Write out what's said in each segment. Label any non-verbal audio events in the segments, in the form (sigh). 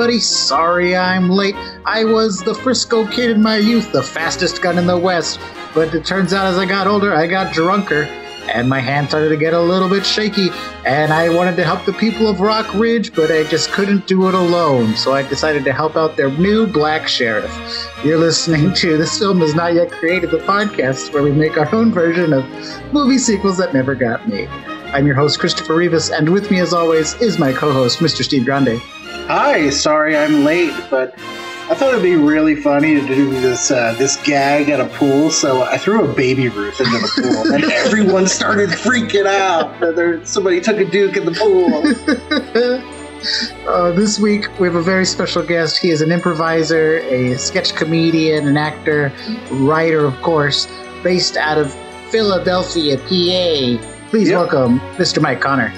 Everybody, sorry I'm late. I was the Frisco kid in my youth, the fastest gun in the West. But it turns out as I got older, I got drunker, and my hand started to get a little bit shaky. And I wanted to help the people of Rock Ridge, but I just couldn't do it alone. So I decided to help out their new black sheriff. You're listening to This Film Is Not Yet Created, the podcast where we make our own version of movie sequels that never got made. I'm your host, Christopher Rivas, and with me, as always, is my co host, Mr. Steve Grande. Hi, sorry I'm late, but I thought it'd be really funny to do this uh, this gag at a pool, so I threw a baby Ruth into the pool, and (laughs) everyone started freaking out that there, somebody took a Duke in the pool. (laughs) uh, this week we have a very special guest. He is an improviser, a sketch comedian, an actor, writer, of course, based out of Philadelphia, PA. Please yep. welcome Mr. Mike Connor.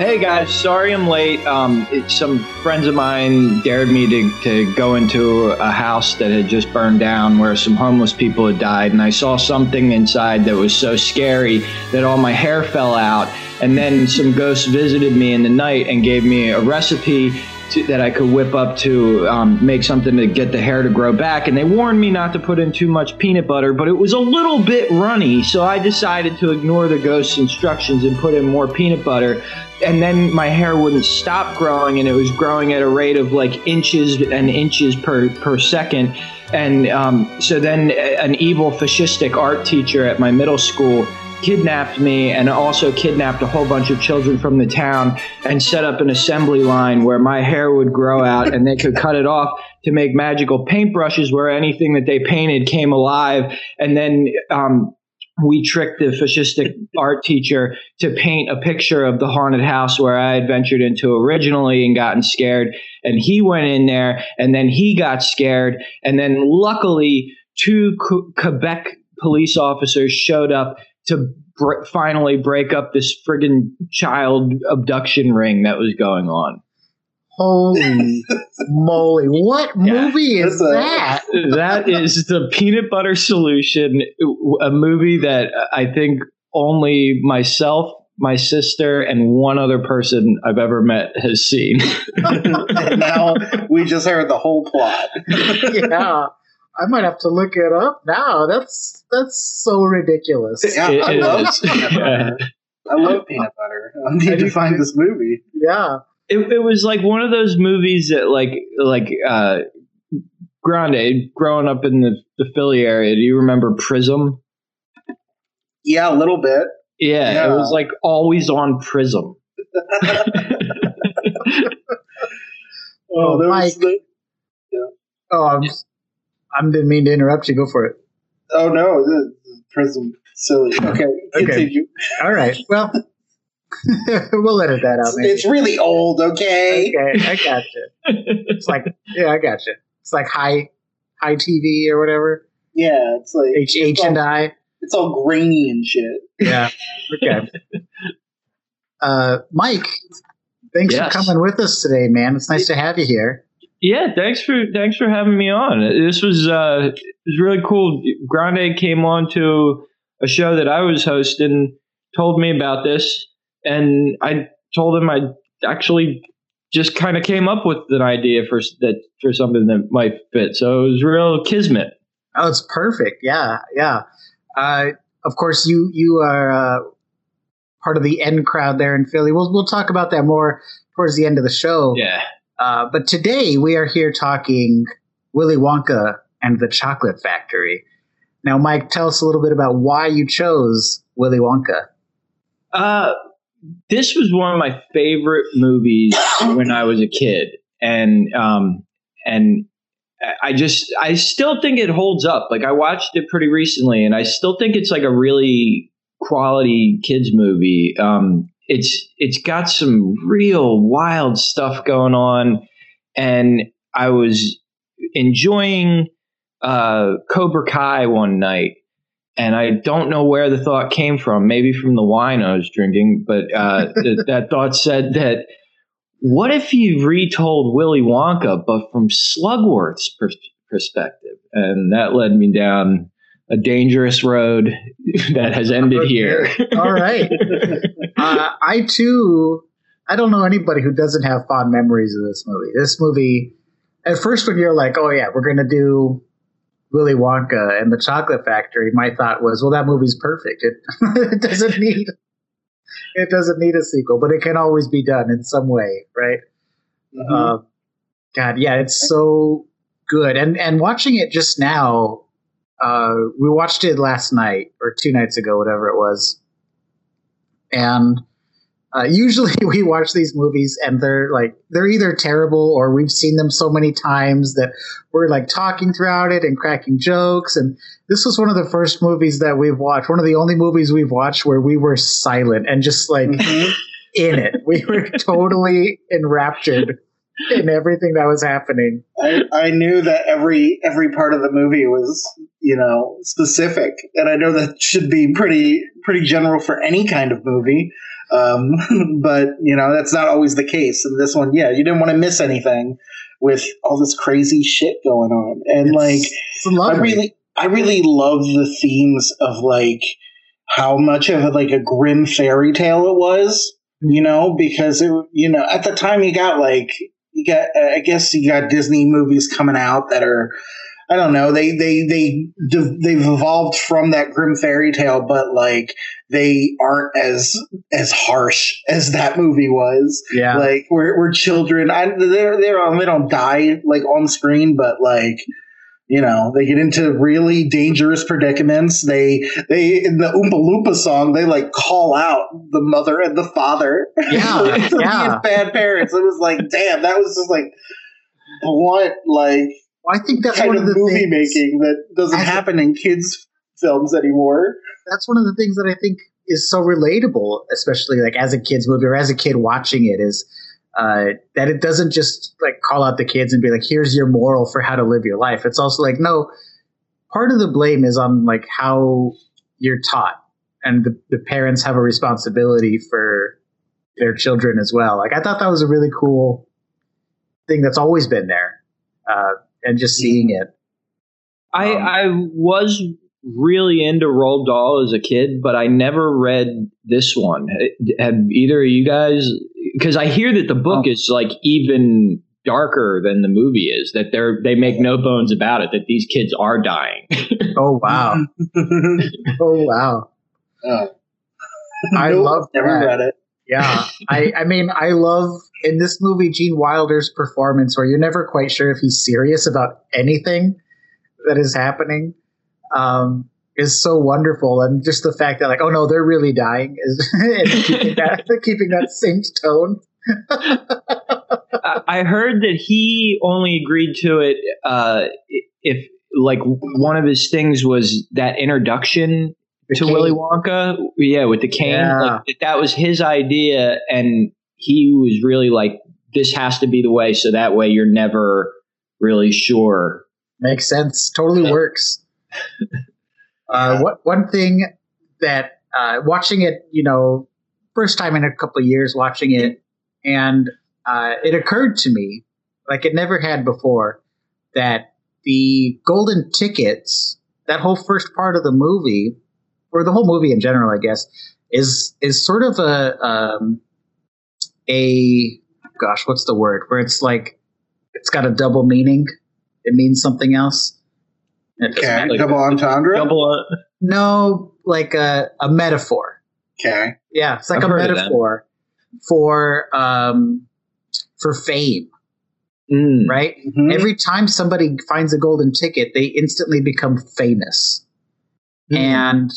Hey guys, sorry I'm late. Um, it, some friends of mine dared me to, to go into a house that had just burned down where some homeless people had died, and I saw something inside that was so scary that all my hair fell out. And then some ghosts visited me in the night and gave me a recipe to, that I could whip up to um, make something to get the hair to grow back. And they warned me not to put in too much peanut butter, but it was a little bit runny. So I decided to ignore the ghost's instructions and put in more peanut butter. And then my hair wouldn't stop growing, and it was growing at a rate of like inches and inches per, per second. And um, so then an evil fascistic art teacher at my middle school kidnapped me and also kidnapped a whole bunch of children from the town and set up an assembly line where my hair would grow out and they could cut it off to make magical paintbrushes where anything that they painted came alive. And then um, we tricked the fascistic (laughs) art teacher to paint a picture of the haunted house where I had ventured into originally and gotten scared. And he went in there and then he got scared. And then luckily, two Quebec police officers showed up to br- finally break up this friggin' child abduction ring that was going on. Holy moly. What yeah. movie is that? that is the Peanut Butter Solution, a movie that I think only myself, my sister, and one other person I've ever met has seen. and now we just heard the whole plot. yeah. I might have to look it up now. That's that's so ridiculous. Yeah, it I love peanut butter. (laughs) I love peanut butter. I need to find this movie. Yeah. It, it was like one of those movies that like like uh Grande growing up in the, the Philly area. Do you remember Prism? Yeah, a little bit. Yeah, yeah. it was like always on Prism. (laughs) (laughs) oh, there Mike. The, yeah. Oh, I'm I didn't mean to interrupt you. Go for it. Oh no, the, prism silly. Okay, continue. All right. Well, (laughs) we'll edit that out. Maybe. It's really old. Okay. Okay, I got you. It's like yeah, I got you. It's like high high TV or whatever. Yeah, it's like H H and I. It's all grainy and shit. Yeah. Okay. (laughs) uh, Mike, thanks yes. for coming with us today, man. It's nice to have you here. Yeah, thanks for thanks for having me on. This was uh, it was really cool. Grande came on to a show that I was hosting, told me about this, and I told him I actually just kind of came up with an idea for that for something that might fit. So it was real kismet. Oh, it's perfect. Yeah, yeah. Uh, of course, you you are uh, part of the end crowd there in Philly. We'll we'll talk about that more towards the end of the show. Yeah. Uh, but today we are here talking Willy Wonka and the Chocolate Factory. Now, Mike, tell us a little bit about why you chose Willy Wonka. Uh, this was one of my favorite movies (coughs) when I was a kid, and um, and I just I still think it holds up. Like I watched it pretty recently, and I still think it's like a really quality kids movie. Um, it's it's got some real wild stuff going on, and I was enjoying uh, Cobra Kai one night, and I don't know where the thought came from. Maybe from the wine I was drinking, but uh, (laughs) th- that thought said that what if you retold Willy Wonka, but from Slugworth's per- perspective? And that led me down a dangerous road (laughs) that has ended here. All right. (laughs) uh, I too I don't know anybody who doesn't have fond memories of this movie. This movie, at first, when you're like, "Oh yeah, we're gonna do Willy Wonka and the Chocolate Factory," my thought was, "Well, that movie's perfect. It, (laughs) it doesn't need it doesn't need a sequel, but it can always be done in some way, right?" Mhm. Uh, God, yeah, it's so good. And and watching it just now, uh, we watched it last night or two nights ago, whatever it was. And uh, usually (laughs) we watch these movies and they're like they're either terrible or we've seen them so many times that we're like talking throughout it and cracking jokes. And this was one of the first movies that we've watched, one of the only movies we've watched where we were silent and just like Mhm. (laughs) in it. We were totally enraptured in everything that was happening. I, I knew that every every part of the movie was you know specific, and I know that should be pretty pretty general for any kind of movie. Um, (laughs) but you know that's not always the case. And this one, yeah, you didn't want to miss anything with all this crazy shit going on, and like It's I really I really love the themes of like how much of like a grim fairy tale it was, you know, because it you know at the time you got like you got I guess you got Disney movies coming out that are I don't know. They they they they've evolved from that grim fairy tale, but like they aren't as as harsh as that movie was. Yeah. like we're, we're children. I, they're, they're they don't die like on screen but like you know they get into really dangerous predicaments. They they in the oompa loompa song they like call out the mother and the father. Yeah, (laughs) yeah. bad parents. It was like damn that was just like blunt like I think that's kind one of of the movie things, making that doesn't happen in kids films anymore That's one of the things that I think is so relatable, especially like as a kids movie or as a kid watching it, is uh, that it doesn't just like call out the kids and be like, "Here's your moral for how to live your life." It's also like, no, part of the blame is on like how you're taught, and the, the parents have a responsibility for their children as well. Like I thought that was a really cool thing that's always been there, uh, and just seeing it. I Um, I was really into Roald Dahl as a kid, but I never read this one. Have either of you guys? Because I hear that the book Oh. is like even darker than the movie is. That they're they make no bones about it. That these kids are dying. (laughs) Oh wow! (laughs) oh wow! oh. I (laughs) Nope, love never that. read it Yeah, I, I mean, I love in this movie Gene Wilder's performance where you're never quite sure if he's serious about anything that is happening. Um, is so wonderful, and just the fact that like, oh no, they're really dying is (laughs) keeping that (laughs) keeping that same tone. I heard that he only agreed to it uh, if like one of his things was that introduction to cane. Willy Wonka. Yeah, with the cane. Yeah. Like, that was his idea, and he was really like, "This has to be the way." So that way, you're never really sure. Makes sense. Totally Yeah. works. (laughs) Uh, what one thing that uh, watching it, you know, first time in a couple of years watching it, and uh, it occurred to me, like it never had before, that the golden tickets, that whole first part of the movie, or the whole movie in general, I guess, is is sort of a um, a gosh, what's the word? Where it's like it's got a double meaning. It means something else. Okay matter. like- double entendre Double. No, like a, a metaphor. okay Yeah, it's like I've a heard of that. metaphor for um for fame, Mm. right? Mhm. Every time somebody finds a golden ticket, they instantly become famous. Mm. And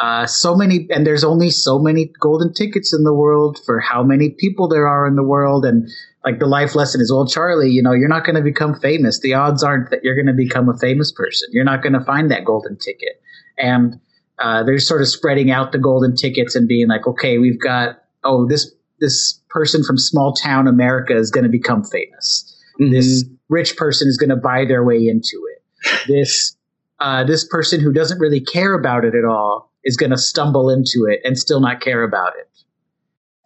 uh, so many, and there's only so many golden tickets in the world for how many people there are in the world. And like the life lesson is, well, Charlie, you know, you're not going to become famous. The odds aren't that you're going to become a famous person. You're not going to find that golden ticket. And uh, they're sort of spreading out the golden tickets and being like, okay, we've got, oh, this this person from small town America is going to become famous Mhm. this rich person is going to buy their way into it. This uh, this person who doesn't really care about it at all is going to stumble into it and still not care about it.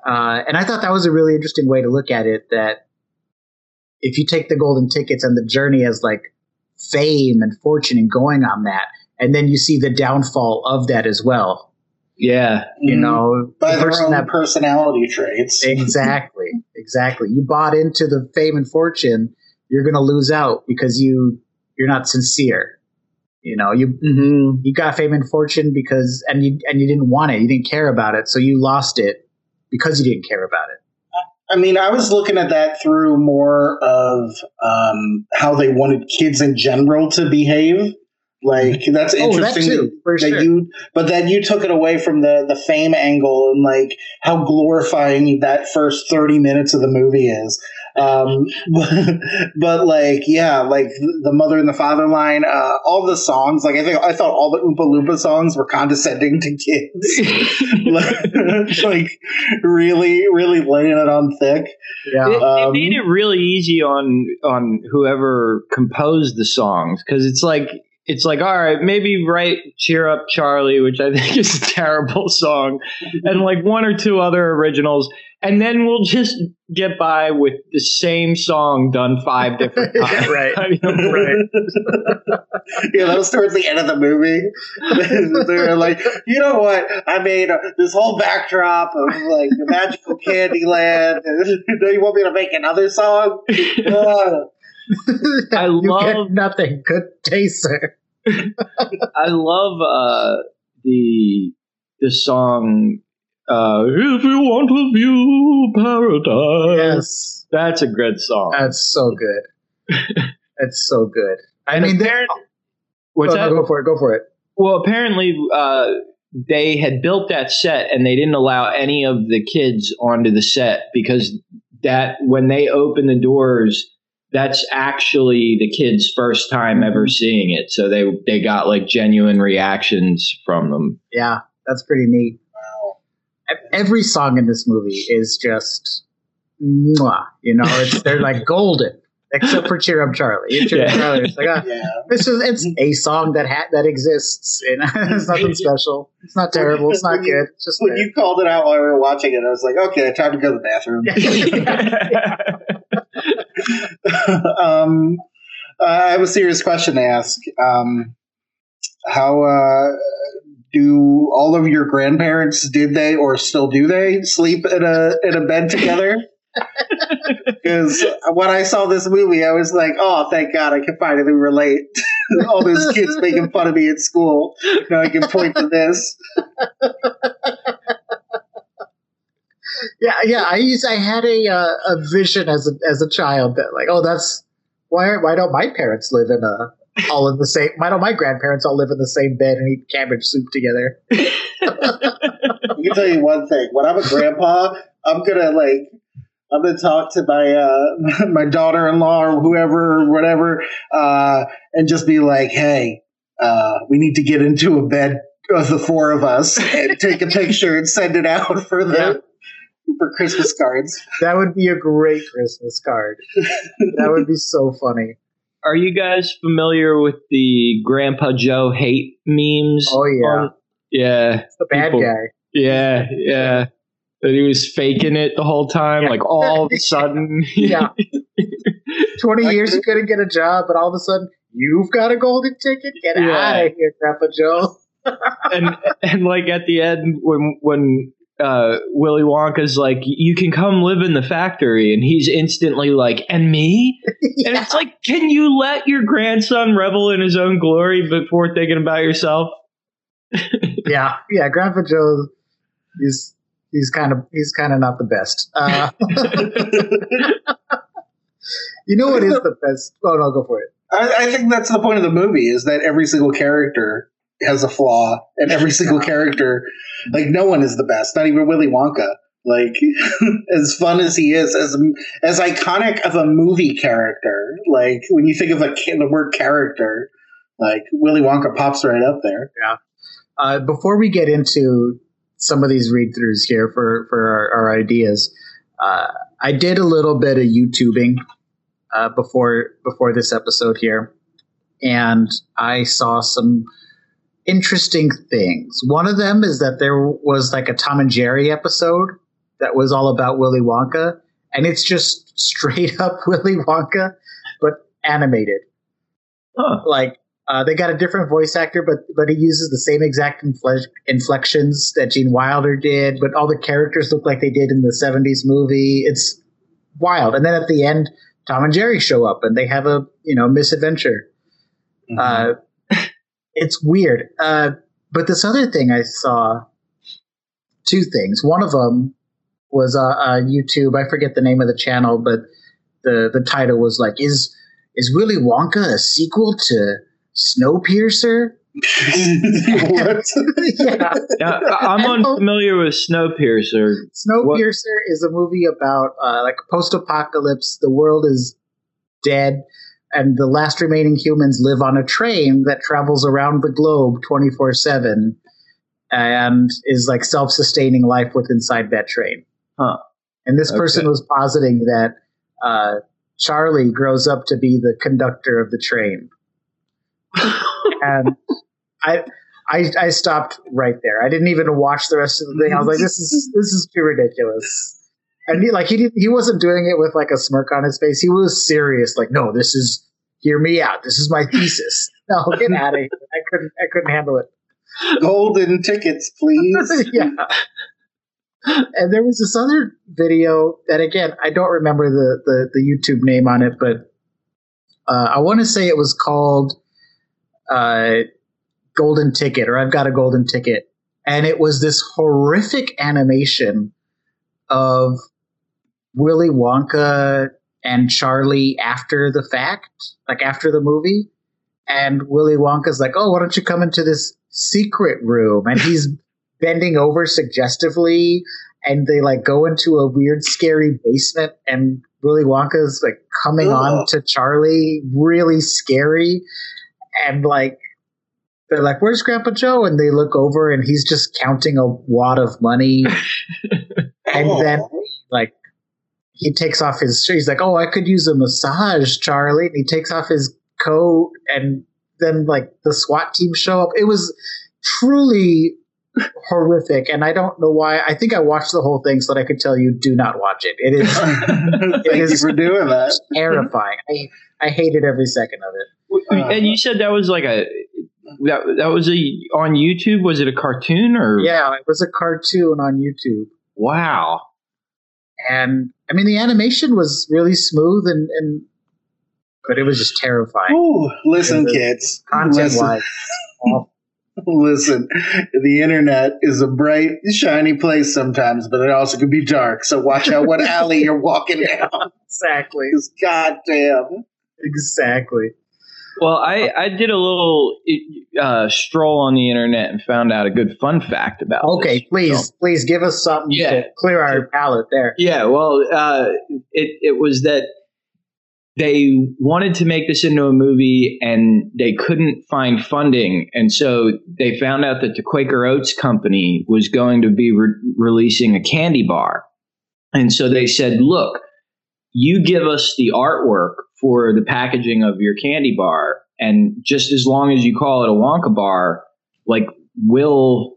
Uh, and I thought that was a really interesting way to look at it. That if you take the golden tickets and the journey as like fame and fortune and going on that, and then you see the downfall of that as well. Yeah. You know, by the their person own that personality traits. (laughs) exactly, exactly. You bought into the fame and fortune, you're going to lose out because you you're not sincere. You know, you Mm-hmm. you got fame and fortune because and you and you didn't want it, you didn't care about it, so you lost it because you didn't care about it. I mean, I was looking at that through more of um, how they wanted kids in general to behave. Like that's Oh, that interesting too, for that sure. you, but then you took it away from the the fame angle and like how glorifying that first thirty minutes of the movie is. Um, (laughs) but, but like, yeah, like the mother and the father line, uh, all the songs, like I think I thought all the Oompa Loompa songs were condescending to kids. (laughs) (laughs) like, like really, really laying it on thick. Yeah. It, it Um, made it really easy on on whoever composed the songs because it's like it's like all right maybe write cheer up charlie which i (laughs) think is a terrible song and like one or two other originals and then we'll just get by with the same song done five different (laughs) times Right. (laughs) I mean, Right. yeah, that was towards the end of the movie. they were like, you know what? I made this whole backdrop of like magical Candyland. Do you want me to make another song? Uh, (laughs) I love- nothing. Good taste, sir. (laughs) I love uh, the the song uh, "If You Want to View Paradise." Yes, That's a good song. that's so good. (laughs) That's so good. I mean, there. What's oh, no, that? go for it. Go for it. Well, apparently uh, they had built that set and they didn't allow any of the kids onto the set because that when they opened the doors, that's actually the kids' first time ever seeing it. So they they got like genuine reactions from them. Yeah, that's pretty neat. E- Every song in this movie is just, mwah, you know, it's they're like (laughs) golden, except for "Cheer Up, Charlie." Cheer Up, Yeah. Charlie. It's like, ah, yeah. this is it's a song that ha- that exists. You know, (laughs) it's nothing special. It's not terrible. It's not good. It's just When there. you called it out while we were watching it, I was like, okay, time to go to the bathroom. (laughs) (laughs) um, uh, I have a serious question to ask. Um, how uh, do all of your grandparents did they or still do they sleep in a in a bed together? (laughs) Because when I saw this movie, I was like, "Oh, thank God, I can finally relate." (laughs) all those kids making fun of me at school. Now I can point to this. Yeah, yeah. I used I had a uh, a vision as a as a child that like, oh, that's why why don't my parents live in a all in the same? Why don't my grandparents all live in the same bed and eat cabbage soup together? (laughs) I can tell you one thing: when I'm a grandpa, I'm gonna like, I'm gonna talk to my uh, (laughs) my daughter-in-law or whoever, or whatever, uh, and just be like, "Hey, uh, we need to get into a bed of the four of us and take a picture and send it out for the for Christmas cards." (laughs) That would be a great Christmas card. that would be so funny. Are you guys familiar with the Grandpa Joe hate memes? Oh, yeah. on- yeah, It's the bad People- guy. yeah, yeah. That he was faking it the whole time, Yeah. like all of a (laughs) sudden. Yeah. Twenty (laughs) Like- years you couldn't get a job, but all of a sudden you've got a golden ticket. Get Yeah. out of here, Grandpa Joe. and and like at the end when when uh, Willy Wonka's like, you can come live in the factory, and he's instantly like, and me, (laughs) and it's like, can you let your grandson revel in his own glory before thinking about yourself? (laughs) yeah, yeah. Grandpa Joe, he's he's kind of he's kind of not the best. Uh, (laughs) you know what is the best? Oh no, go for it. I, I think that's the point of the movie: is that every single character has a flaw, and every (laughs) single character, like no one is the best, not even Willy Wonka. Like (laughs) as fun as he is, as as iconic of a movie character, like when you think of a, the word character, like Willy Wonka pops right up there. Uh, before we get into some of these read throughs here for for our, our ideas, uh, I did a little bit of YouTubing uh, before before this episode here, and I saw some interesting things. One of them is that there was like a Tom and Jerry episode that was all about Willy Wonka, and it's just (laughs) straight up Willy Wonka, but animated Huh. like Uh, they got a different voice actor, but but he uses the same exact infle- inflections that Gene Wilder did. But all the characters look like they did in the '70s movie. It's wild. And then at the end, Tom and Jerry show up, and they have a you know misadventure. Mhm. Uh, it's weird. Uh, but this other thing I saw, two things. One of them was uh, uh, YouTube. I forget the name of the channel, but the the title was like, "Is is Willy Wonka a sequel to Snowpiercer?" (laughs) what? (laughs) yeah, Yeah, I- I'm unfamiliar with Snowpiercer. Snowpiercer is a movie about uh, like post-apocalypse. The world is dead, and the last remaining humans live on a train that travels around the globe 24/7, and is like self-sustaining life with inside that train. Huh. And this person was positing that uh, Charlie grows up to be the conductor of the train, (laughs) and I. I, I stopped right there. I didn't even watch the rest of the thing. I was like, "This is this is too ridiculous." And he, like he did, he wasn't doing it with like a smirk on his face. He was serious. Like, no, this is hear me out. This is my thesis. (laughs) No, get (laughs) out of here. I couldn't I couldn't handle it. Golden tickets, please. (laughs) yeah. And there was this other video that again I don't remember the the, the YouTube name on it, but uh, I want to say it was called uh, Golden Ticket or I've got a Golden Ticket, and it was this horrific animation of Willy Wonka and Charlie after the fact, like after the movie. And Willy Wonka's like, "Oh, why don't you come into this secret room?" And he's (laughs) bending over suggestively, and they like go into a weird, scary basement, and Willy Wonka's like coming on to Charlie, really scary, and like they're like, "Where's Grandpa Joe?" And they look over, and he's just counting a wad of money, (laughs) and then like he takes off his shirt. He's like, "Oh, I could use a massage, Charlie." And he takes off his coat, and then like the SWAT team show up. It was truly horrific, and I don't know why. I think I watched the whole thing so that I could tell you, do not watch it. It is (laughs) Thank you for doing that. terrifying. I I hated every second of it. Uh, and you said that was like a that that was a on YouTube. Was it a cartoon or? Yeah, it was a cartoon on YouTube. Wow. And I mean the animation was really smooth and, and but it was just terrifying Ooh, listen, kids. content wise. (laughs) listen. The internet is a bright, shiny place sometimes, but it also can be dark. So watch out what (laughs) alley you're walking down. exactly, Because goddamn. exactly. Well, I I did a little uh, stroll on the internet and found out a good fun fact about. Okay, this please, film. please give us something Yeah. to clear our palate there. Yeah, well, uh, it it was that they wanted to make this into a movie and they couldn't find funding, and so they found out that the Quaker Oats company was going to be re- releasing a candy bar, and so they said, "Look, you give us the artwork for the packaging of your candy bar, and just as long as you call it a Wonka bar, like we'll."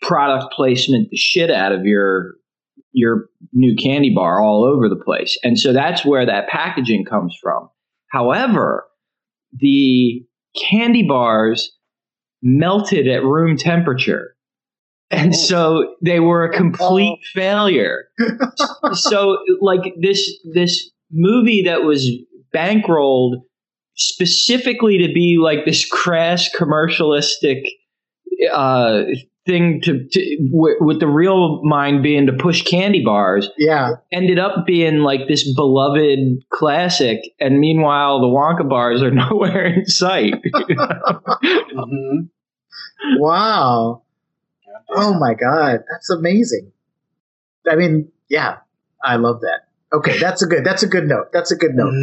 product placement the shit out of your your new candy bar all over the place. And so that's where that packaging comes from. However, the candy bars melted at room temperature. And oh. so they were a complete oh. failure. (laughs) so like this this movie that was bankrolled specifically to be like this crass commercialistic uh thing to, to w- with the real mind being to push candy bars Yeah, ended up being like this beloved classic and meanwhile the wonka bars are (laughs) nowhere in sight (laughs) Mhm. wow. Oh my god, that's amazing. I mean, yeah, I love that. Okay, that's a good. That's a good note. That's a good note.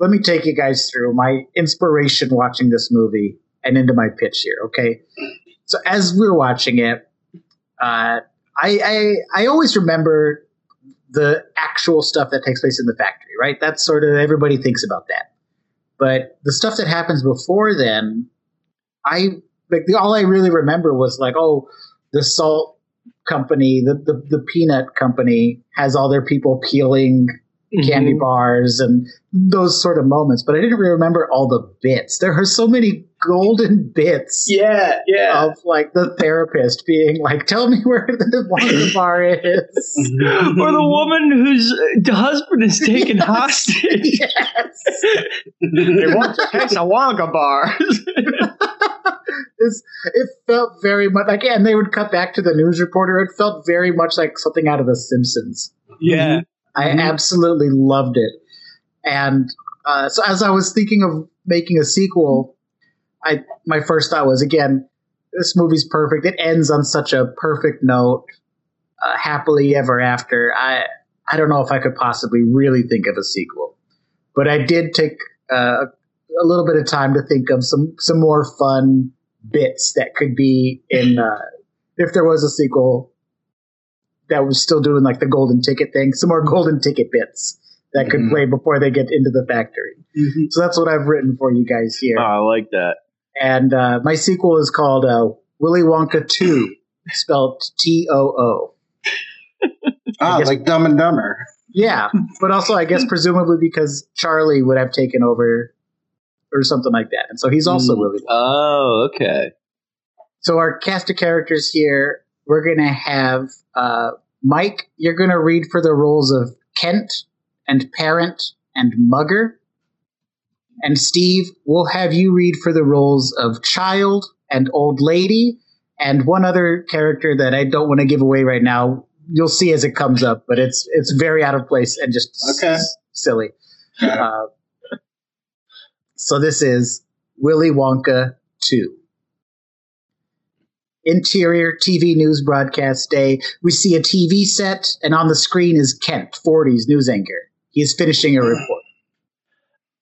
let me take you guys through my inspiration watching this movie and into my pitch here. Okay, so as we were watching it, uh, I, I I always remember the actual stuff that takes place in the factory, right? That's sort of everybody thinks about that. But the stuff that happens before then, I like the, all I really remember was like, oh, the salt company, the, the the peanut company has all their people peeling candy Mhm. bars and those sort of moments, but I didn't remember all the bits. There are so many golden bits Yeah, yeah. of like the therapist being like, "Tell me where the Wonka (laughs) bar is." (laughs) or the woman whose husband is taken Yes. hostage. (laughs) yes, they want to taste a Wonka bar. It's- it felt very much like, and they would cut back to the news reporter. It felt very much like something out of The Simpsons. yeah. I Mhm. absolutely loved it. And uh, so as I was thinking of making a sequel, I my first thought was again, this movie's perfect. It ends on such a perfect note, uh, happily ever after. I I don't know if I could possibly really think of a sequel, but I did take uh, a little bit of time to think of some some more fun bits that could be in uh, if there was a sequel that was still doing like the golden ticket thing, some more golden ticket bits that could Mhm. play before they get into the factory. Mhm. So that's what I've written for you guys here. Oh, I like that. And uh, my sequel is called uh, Willy Wonka 2, (laughs) spelled T O O. Ah, like Dumb and Dumber. Yeah, but also I guess (laughs) presumably because Charlie would have taken over or something like that. And so he's also Mm. Willy Wonka. Oh, okay. So our cast of characters here, we're going to have uh, Mike, you're going to read for the roles of Kent and Parent and Mugger. And Steve, we'll have you read for the roles of Child and Old Lady and one other character that I don't want to give away right now. You'll see as it comes up, but it's it's very out of place and just Okay. s- silly. (laughs) Uh, so this is Willy Wonka 2. Interior TV news broadcast day. We see a TV set, and on the screen is Kent, 40's news anchor. He is finishing a report.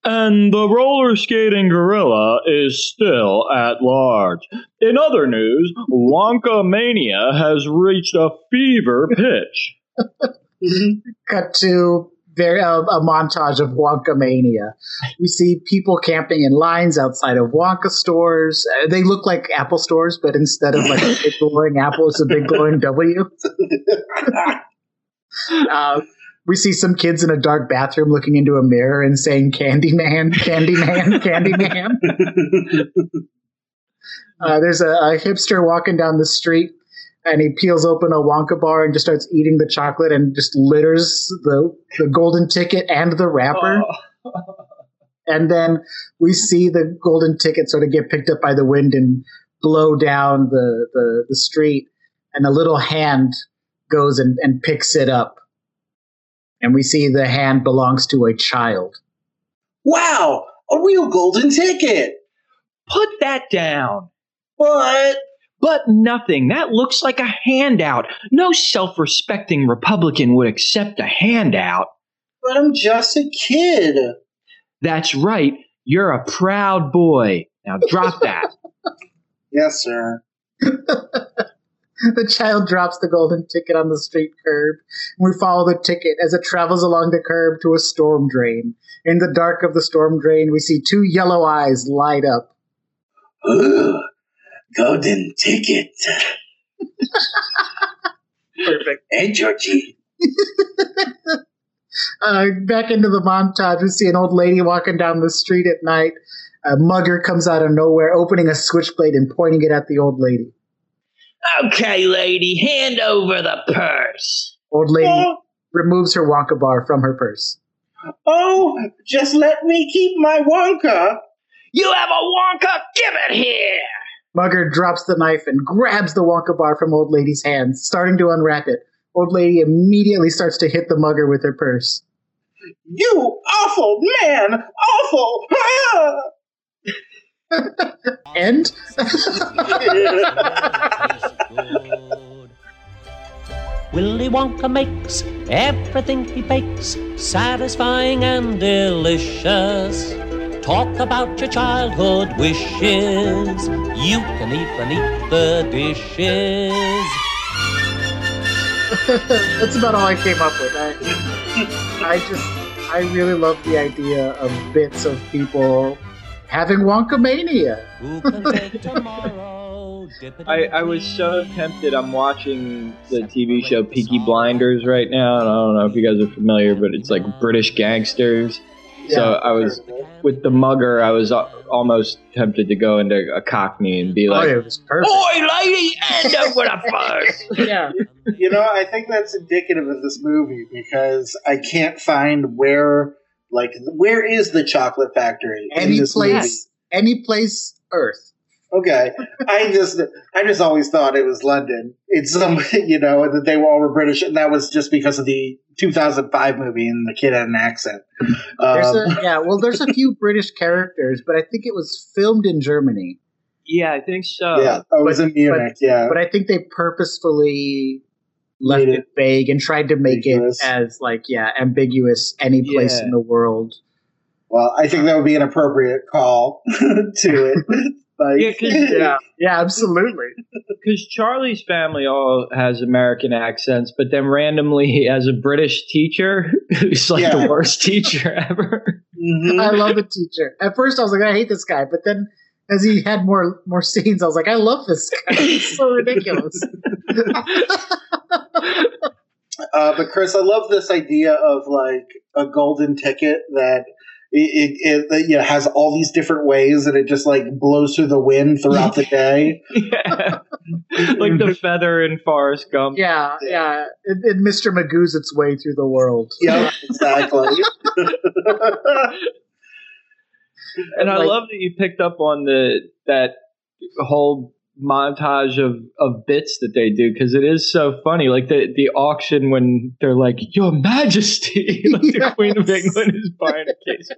And the roller skating gorilla is still at large. In other news, Wonka Mania has reached a fever pitch. (laughs) Cut to very uh, a montage of Wonka mania. We see people camping in lines outside of Wonka stores. Uh, they look like Apple stores, but instead of like a big (laughs) glowing apple, it's a big glowing W. Uh, (laughs) we see some kids in a dark bathroom looking into a mirror and saying Candyman, Candyman, Candyman. (laughs) Uh, there's a, a hipster walking down the street and he peels open a Wonka bar and just starts eating the chocolate and just litters the, the golden ticket and the wrapper. (laughs) And then we see the golden ticket sort of get picked up by the wind and blow down the, the, the street. And a little hand goes and, and picks it up. And we see the hand belongs to a child. wow, a real golden ticket. Put that down. But But nothing. That looks like a handout. No self respecting Republican would accept a handout. but I'm just a kid. That's right. You're a proud boy. Now drop that. (laughs) Yes, sir. (laughs) The child drops the golden ticket on the street curb. We follow the ticket as it travels along the curb to a storm drain. In the dark of the storm drain, we see two yellow eyes light up. (gasps) (gasps) (gasps) (laughs) Ooh, golden ticket. Perfect. Hey, (laughs) Georgie. Uh, back into the montage, we see an old lady walking down the street at night. A mugger comes out of nowhere, opening a switchblade and pointing it at the old lady. Okay, lady, hand over the purse. Old lady Oh, removes her Wonka bar from her purse. oh, just let me keep my Wonka. You have a Wonka? Give it here. Mugger drops the knife and grabs the Wonka bar from old lady's hands, starting to unwrap it. Old lady immediately starts to hit the mugger with her purse. You awful man! Awful! (laughs) And (laughs) Willy Wonka makes everything he bakes satisfying and delicious. Talk about your childhood wishes. You can even eat the dishes. (laughs) that's about all I came up with. I, I just, I really love the idea of bits of people having Wonka mania. Who can take tomorrow? I, I was so tempted. I'm watching the TV show Peaky Blinders right now, and I don't know if you guys are familiar, but it's like British gangsters. So I was with the mugger. I was a- almost tempted to go into a Cockney and be Oh, like, it was perfect. "Oi, lady, end up with a fuss." yeah. You know, I think that's indicative of this movie because I can't find where, like, where is the chocolate factory in Any this place, any place, Earth. Movie? Okay, I just, I just always thought it was London. It's some, (laughs) you know, that they were all were British, and that was just because of the 2005 movie and the kid had an accent. There's Um, a, (laughs) yeah, well, there's a few British characters, but I think it was filmed in Germany. yeah, I think so. yeah, I was but- in Munich. yeah, But I think they purposefully left it it vague and tried to make ambiguous. it as like yeah, ambiguous any place Yeah. in the world. well, I think that would be an appropriate call (laughs) to it. Like, Yeah, 'cause- (laughs) Yeah, yeah, absolutely. (laughs) Because Charlie's family all has American accents, but then randomly he has a British teacher (laughs) who's like Yeah. the worst teacher ever. Mhm. I love the teacher. At first, I was like, I hate this guy, but then as he had more more scenes, I was like, I love this guy. He's so ridiculous. Uh, but Chris, I love this idea of like a golden ticket that it, it, it you know, has all these different ways, and it just like blows through the wind throughout the day. (laughs) yeah. like the feather in Forrest Gump. yeah, yeah. And, and Mr. Magoo's its way through the world. yeah, exactly. (laughs) And I Like- love that you picked up on the that whole montage of, of bits that they do because it is so funny. Like the, the auction when they're like, Your Majesty, (laughs) like the Queen of England is buying a case.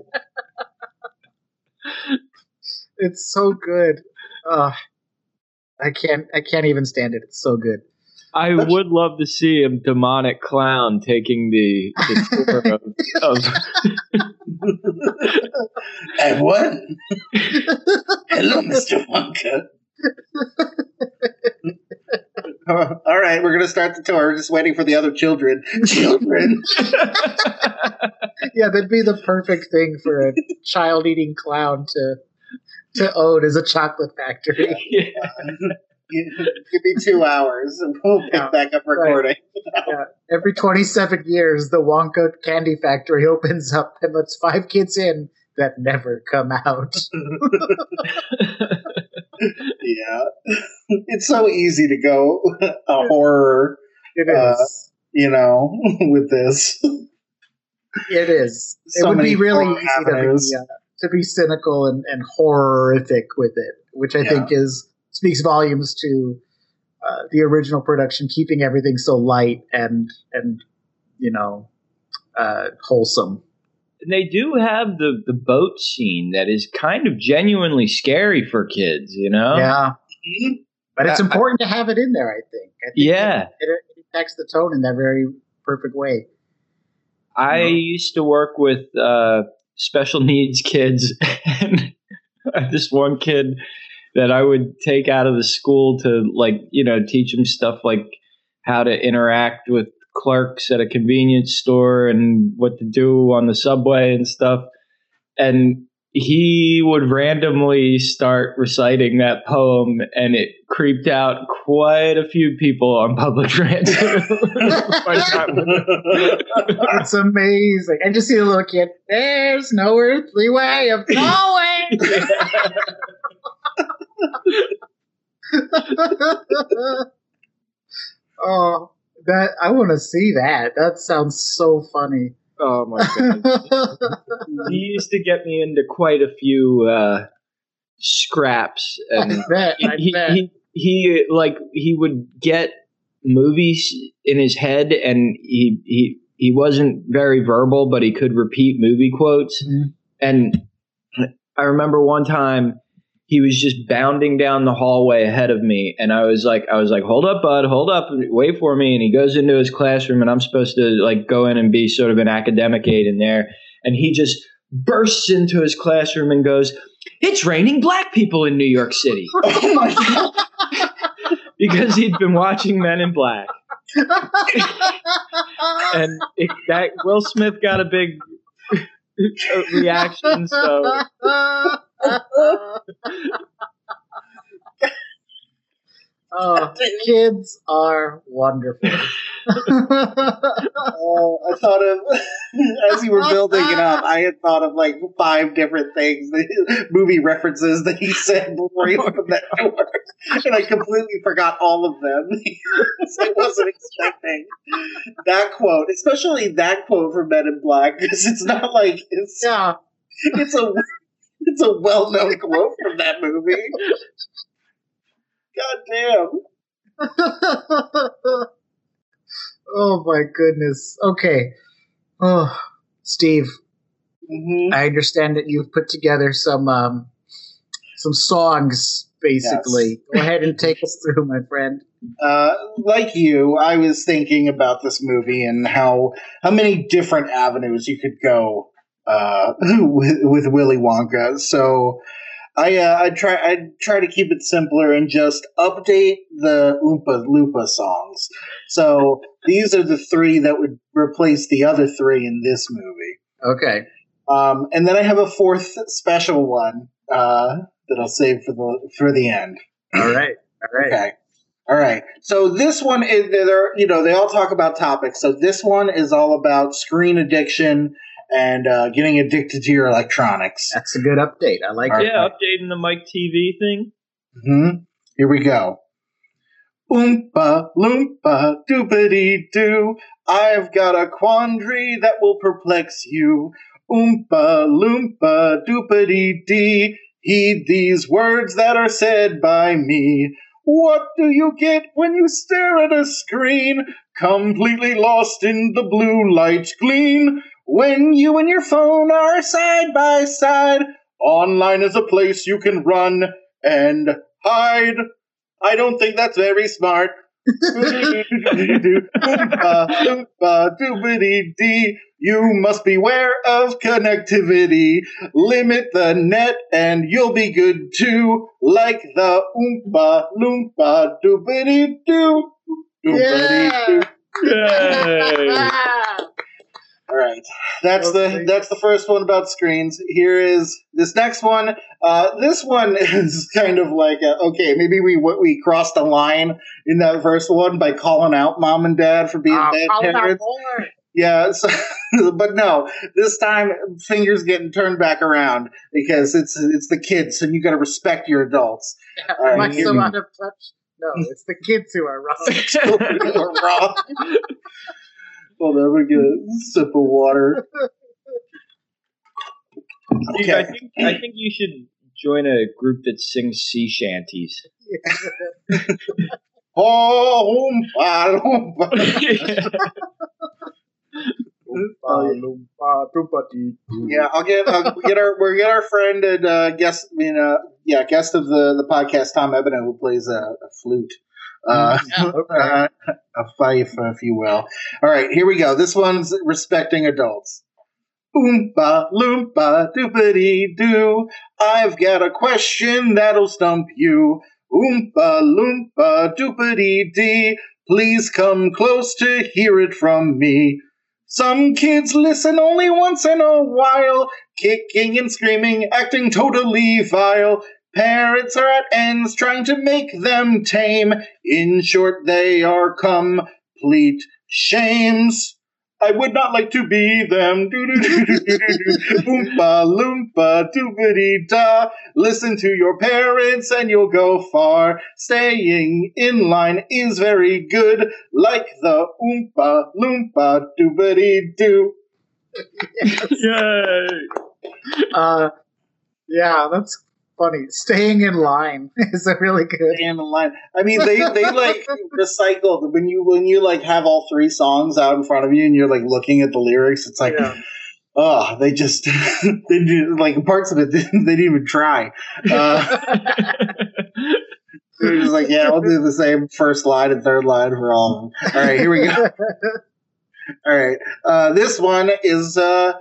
It's so good. Uh, I can't. I can't even stand it. It's so good. I would love to see a demonic clown taking the, the tour of, of (laughs) and what? Hello, Mister Wonka. All right, we're gonna start the tour. We're just waiting for the other children. Children. Yeah, that'd be the perfect thing for a child-eating clown to to own as a chocolate factory. yeah. (laughs) Give me two hours, and we'll pick Yeah, back up recording. Yeah. Every 27 years, the Wonka candy factory opens up and lets five kids in that never come out. (laughs) Yeah, (laughs) it's so easy to go (laughs) a horror, It Uh, you know, (laughs) with this. it is. so it would be really easy to be, uh, to be cynical and, and horrific with it, which I Yeah. think is speaks volumes to uh, the original production, keeping everything so light and and you know uh, wholesome. And they do have the, the boat scene that is kind of genuinely scary for kids, you know? Yeah, Mhm. but it's I- important to have it in there. I think. I think Yeah. it, it, it affects the tone in that very perfect way. I No. used to work with uh, special (laughs) needs kids, and I had this one kid that I would take out of the school to, like, you know, teach him stuff like how to interact with clerks at a convenience store and what to do on the subway and stuff. And he would randomly start reciting that poem, and it creeped out quite a few people on public (laughs) transit. By the time- It's amazing. I just see a little kid. There's no earthly way of knowing. (laughs) (laughs) oh, that I want to see that. That sounds so funny. oh my god. (laughs) he used to get me into quite a few uh, scraps, I and bet. I he, bet. he he like he would get movies in his head, and he he he wasn't very verbal, but he could repeat movie quotes. Mhm. And I remember one time he was just bounding down the hallway ahead of me, and I was like, I was like, hold up, bud, hold up, wait for me. And he goes into his classroom, and I'm supposed to like go in and be sort of an academic aide in there, and he just bursts into his classroom and goes, "It's raining black people in New York City," (laughs) oh my god! (laughs) because he'd been watching Men in Black, (laughs) and it, that Will Smith got a big uh, reaction. So oh, kids are wonderful. (laughs) Oh, I thought of (laughs) as you were building it up. I had thought of like five different things, movie references that he said before he opened that door, and I completely forgot all of them. (laughs) I wasn't expecting that quote, especially that quote from Men in Black, because it's not like it's yeah. it's a it's a well known (laughs) quote from that movie. God damn. (laughs) oh my goodness. Okay. Oh, Steve, hmm I understand that you've put together some um, some songs. Basically, go ahead and take us through, my friend. uh, like you, I was thinking about this movie and how how many different avenues you could go uh, (laughs) with, with Willy Wonka. So I uh, I try I try to keep it simpler and just update the Oompa Loompa songs. So these are the three that would replace the other three in this movie. Okay. Um, and then I have a fourth special one uh, that I'll save for the for the end. All right. All right. Okay. All right. So this one is they're you know they all talk about topics. So this one is all about screen addiction and uh, getting addicted to your electronics. That's a good update. I like All it. Yeah, updating the Mike TV thing. Mm-hmm. Here we go. Oompa loompa doopity doo. I've got a quandary that will perplex you. Oompa loompa doopity dee. Heed these words that are said by me. What do you get when you stare at a screen? Completely lost in the blue light gleam. When you and your phone are side by side, online is a place you can run and hide. I don't think that's very smart. Oompa, loompa, doobity dee. You must beware of connectivity. Limit the net and you'll be good too. Like the Oompa Loompa doobity doo. Doobity doo. Yay! (laughs) (laughs) All right, that's Okay. the that's the first one about screens. Here is this next one. Uh, this one (laughs) is kind of like a, okay, maybe we we crossed a line in that first one by calling out mom and dad for being Ah, bad call it out parents. Yeah, (laughs) so, but no, this time fingers getting turned back around because it's it's the kids, and you got to respect your adults. (laughs) Am I right, so out of touch? No, it's the kids who are wrong. You're wrong. Hold on, we get a sip of water. Steve, I Okay. think I think you should join a group that sings sea shanties. Oh, oompa, loompa. Yeah, I'll get I'll get our we'll get our friend and uh, guest I mean uh, yeah guest of the the podcast Tom Ebene who plays a, a flute. Uh, okay. (laughs) a fife, if you will. All right, here we go. This one's respecting adults. Oompa loompa doopity doo. I've got a question that'll stump you. Oompa loompa doopity dee. Please come close to hear it from me. Some kids listen only once in a while, kicking and screaming, acting totally vile. Parents are at ends trying to make them tame. In short, they are complete shames. I would not like to be them. (laughs) Oompa loompa doobity da. Listen to your parents and you'll go far. Staying in line is very good, like the Oompa loompa doobity doo. (laughs) Yay! Uh, yeah, that's funny. Staying in line (laughs) is a really good. Staying in line. I mean, they (laughs) they like recycled when you when you like have all three songs out in front of you and you're like looking at the lyrics. It's like. Yeah. Oh, they just (laughs) they do like parts of it. They didn't even try. Uh, they're just like, yeah, we'll do the same first line and third line for all of them. All right, here we go. All right, uh, this one is uh,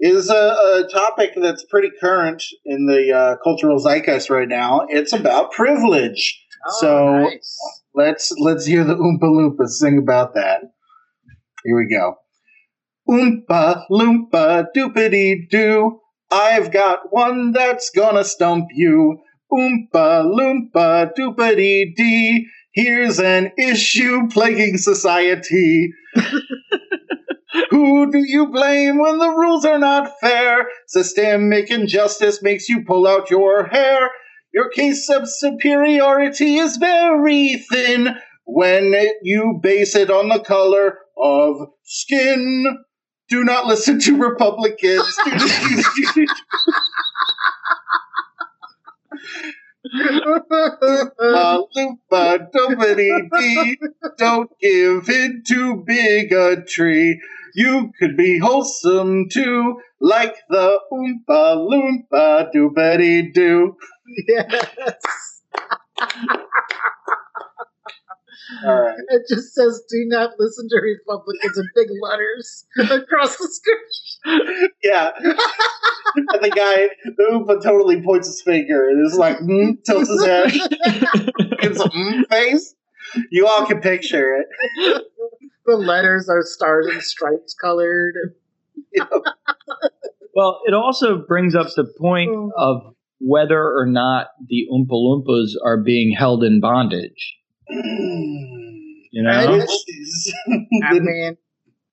is a, a topic that's pretty current in the uh, cultural zeitgeist right now. It's about privilege. Oh, So- nice. Let's let's hear the Oompa Loompas sing about that. Here we go. Oompa Loompa doopity doo. I've got one that's gonna stump you. Oompa loompa doopity dee. Here's an issue plaguing society. (laughs) Who do you blame when the rules are not fair? Systemic injustice makes you pull out your hair. Your case of superiority is very thin when it, you base it on the color of skin. Do not listen to Republicans. (laughs) (laughs) Uh, loompa doopity dee. Don't give in to bigotry. You could be wholesome too, like the oompa loompa doopity doo. yes. All right. It just says, "Do not listen to Republicans" in big letters across the screen. Yeah. (laughs) and the guy, the oompa totally points his finger and is like, mm, tilts his head, (laughs) gives a mm face. You all can picture it. (laughs) The letters are stars and stripes colored. (laughs) Well, it also brings up the point of whether or not the Oompa Loompas are being held in bondage. (clears throat) You know? Right. (laughs) I mean,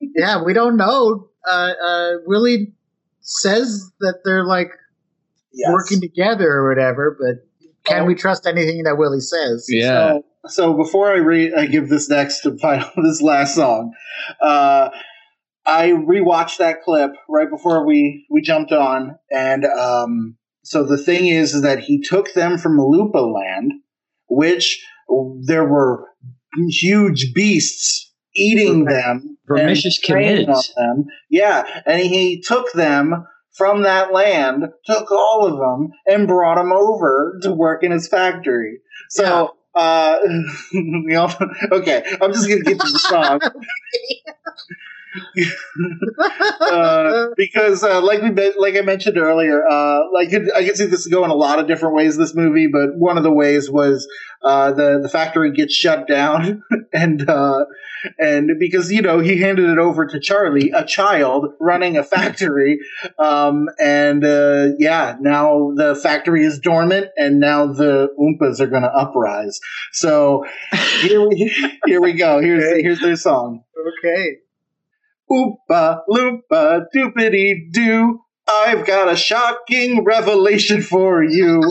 yeah, we don't know. Uh, uh, Willie says that they're like Yes. working together or whatever, but can Oh. we trust anything that Willie says? Yeah. So, so before I read, I give this next and final, (laughs) this last song. Uh, I rewatched that clip right before we we jumped on, and um, so the thing is, is that he took them from Malupa Land, which there were huge beasts eating them, preying kids. on them. Yeah, and he took them from that land, took all of them, and brought them over to work in his factory. So, uh, (laughs) (laughs) okay, I'm just gonna get to the song (laughs) uh, because, uh, like we like I mentioned earlier, uh, like I can see this go in a lot of different ways. This movie, but one of the ways was uh, the the factory gets shut down, (laughs) and uh, and because you know he handed it over to Charlie, a child running a factory, um, and uh, yeah, now the factory is dormant, and now the Oompas are going to uprise. So here we (laughs) here we go. Here's here's their song. Okay. Oompa loompa doopity doo. I've got a shocking revelation for you.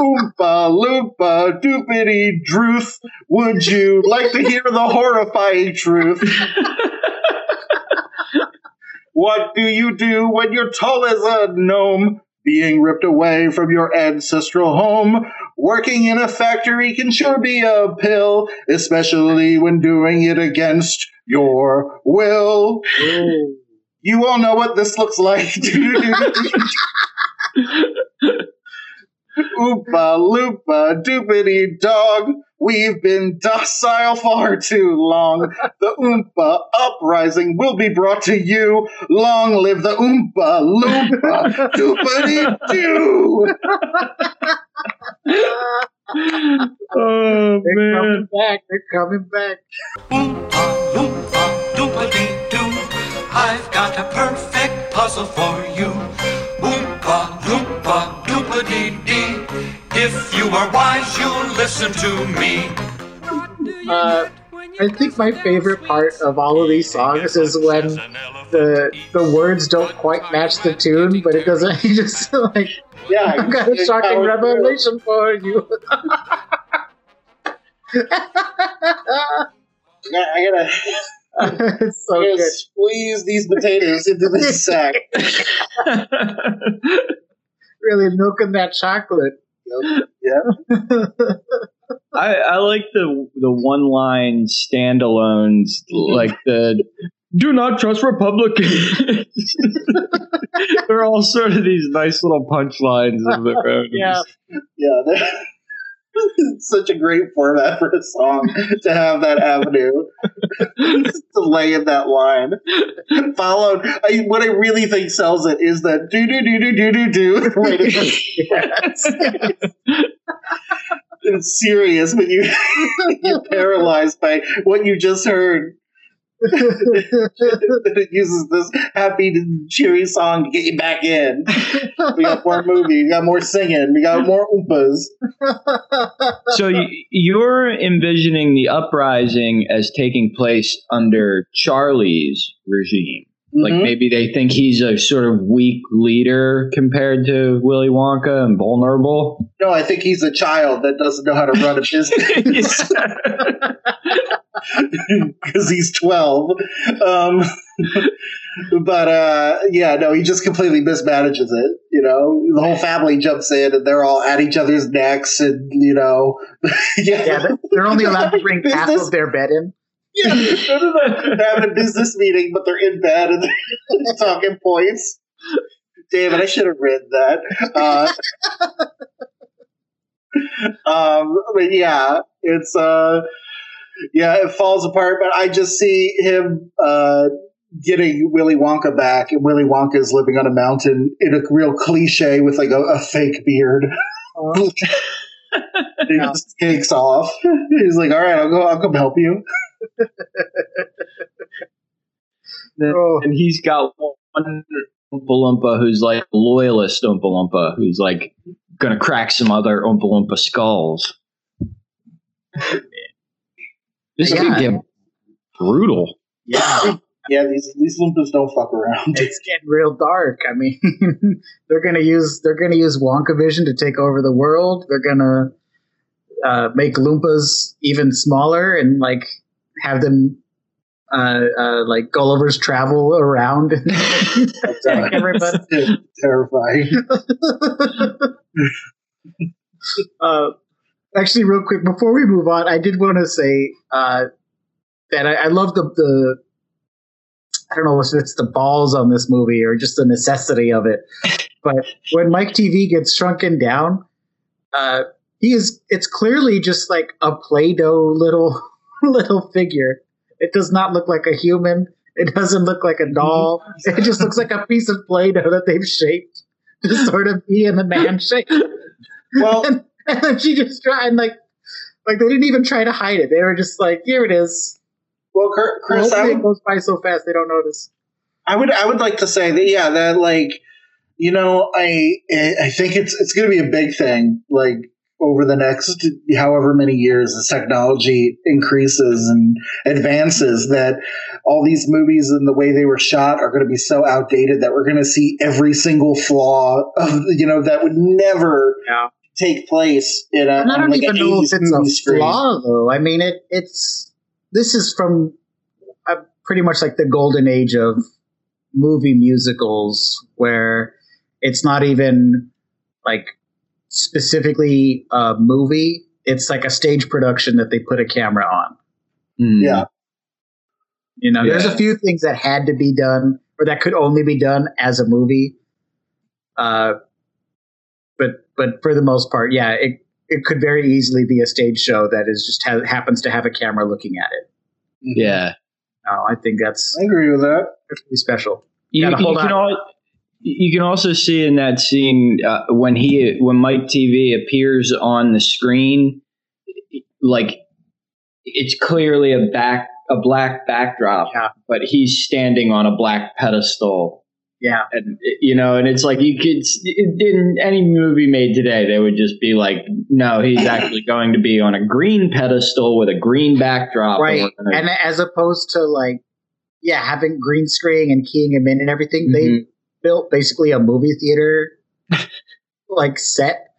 Oompa loompa doopity druth. Would you like to hear the horrifying truth? (laughs) What do you do when you're tall as a gnome? Being ripped away from your ancestral home. Working in a factory can sure be a pill, especially when doing it against your will. Ooh. You all know what this looks like. (laughs) Oompa loompa doopity dog. We've been docile far too long. The Oompa uprising will be brought to you. Long live the Oompa loompa (laughs) doopity doo. (laughs) oh They're coming back. They're coming back. Oompa loompa doopity doo. I've got a perfect puzzle for you. Oompa loompa doopity dee. Dee. If you are wise, you'll listen to me. Uh, I think my favorite part of all of these songs is when the the words don't quite match the tune, but it doesn't. (laughs) He just like Yeah, I've got a shocking revelation for you. I gotta, (laughs) it's so I gotta good. squeeze these potatoes into this (laughs) sack. Really milking that chocolate. I, I like the the one line standalones mm-hmm. like the do not trust Republicans. (laughs) They're all sort of these nice little punchlines of their own. Yeah. Yeah, that- it's (laughs) such a great format for a song to have that avenue (laughs) to lay in that line. Followed, I, what I really think sells it is that do do do do do do do. (laughs) Right, Yes. It's serious, but you you're paralyzed by what you just heard. (laughs) it uses this happy, cheery song to get you back in. We got more movie. We got more singing. We got more oompas. (laughs) So you're envisioning the uprising as taking place under Charlie's regime. Like Mhm. maybe they think he's a sort of weak leader compared to Willy Wonka and vulnerable. No, I think he's a child that doesn't know how to run a business (laughs) because (laughs) he's 12. Um, (laughs) but uh, yeah, no, he just completely mismanages it. You know, the whole family jumps in and they're all at each other's necks, and you know, yeah, yeah, they're- they're only allowed to bring half of their bed in. Yeah, no, no, no. They're having a business meeting, but they're in bed and they're (laughs) talking points. Damn it, I should have read that. Uh, (laughs) um, but yeah, it's uh, yeah, it falls apart. But I just see him uh, getting Willy Wonka back, and Willy Wonka is living on a mountain in a real cliche with like a, a fake beard. (laughs) he just takes off. He's like, "All right, I'll go. I'll come help you." Oh. and he's got one Oompa Loompa who's like a loyalist Oompa Loompa who's like gonna crack some other Oompa Loompa skulls. This Yeah. could get brutal. Yeah, (laughs) Yeah, these these Loompas don't fuck around. it's getting real dark. I mean, (laughs) they're gonna use they're gonna use Wonka Vision to take over the world. They're gonna uh, make Loompas even smaller and like have them uh, uh, like Gulliver's travel around (laughs) and attack everybody. (laughs) Terrifying. (laughs) uh, actually, real quick before we move on, I did want to say uh, that I, I love the the I don't know if it's the balls on this movie or just the necessity of it, but when Mike TV gets shrunken down, uh, he is it's clearly just like a Play-Doh little (laughs) little figure. It does not look like a human. It doesn't look like a doll. (laughs) It just looks like a piece of Play-Doh that they've shaped to sort of be in the man shape. (laughs) Well, and, and then she just tried and like like they didn't even try to hide it. They were just like, here it is. well, Chris, I Hopefully it goes by so fast they don't notice. I would, I would like to say that, yeah, that like, you know, I, I think it's it's going to be a big thing, like over the next however many years as technology increases and advances, that all these movies and the way they were shot are going to be so outdated that we're going to see every single flaw of, you know, that would never Yeah. take place in a. And I don't like, even an know if it's movie a screen. flaw though. I mean, it it's this is from uh, pretty much like the golden age of movie musicals, where it's not even like specifically a movie. It's like a stage production that they put a camera on. Mm. Yeah. You know, there's a few things that had to be done or that could only be done as a movie. Uh, but but for the most part, yeah, it it could very easily be a stage show that is just ha- happens to have a camera looking at it. Yeah. No, I think that's I agree with that. It's pretty special. You, Gotta you can on. You can also see in that scene uh, when he when Mike TV appears on the screen, like it's clearly a back a black backdrop, Yeah. but he's standing on a black pedestal. Yeah, And you know, and it's like you could in any movie made today, they would just be like, "No, he's (laughs) actually going to be on a green pedestal with a green backdrop." and right. gonna- And as opposed to like, yeah, having green screen and keying him in and everything, they Mhm. Built basically a movie theater (laughs) like set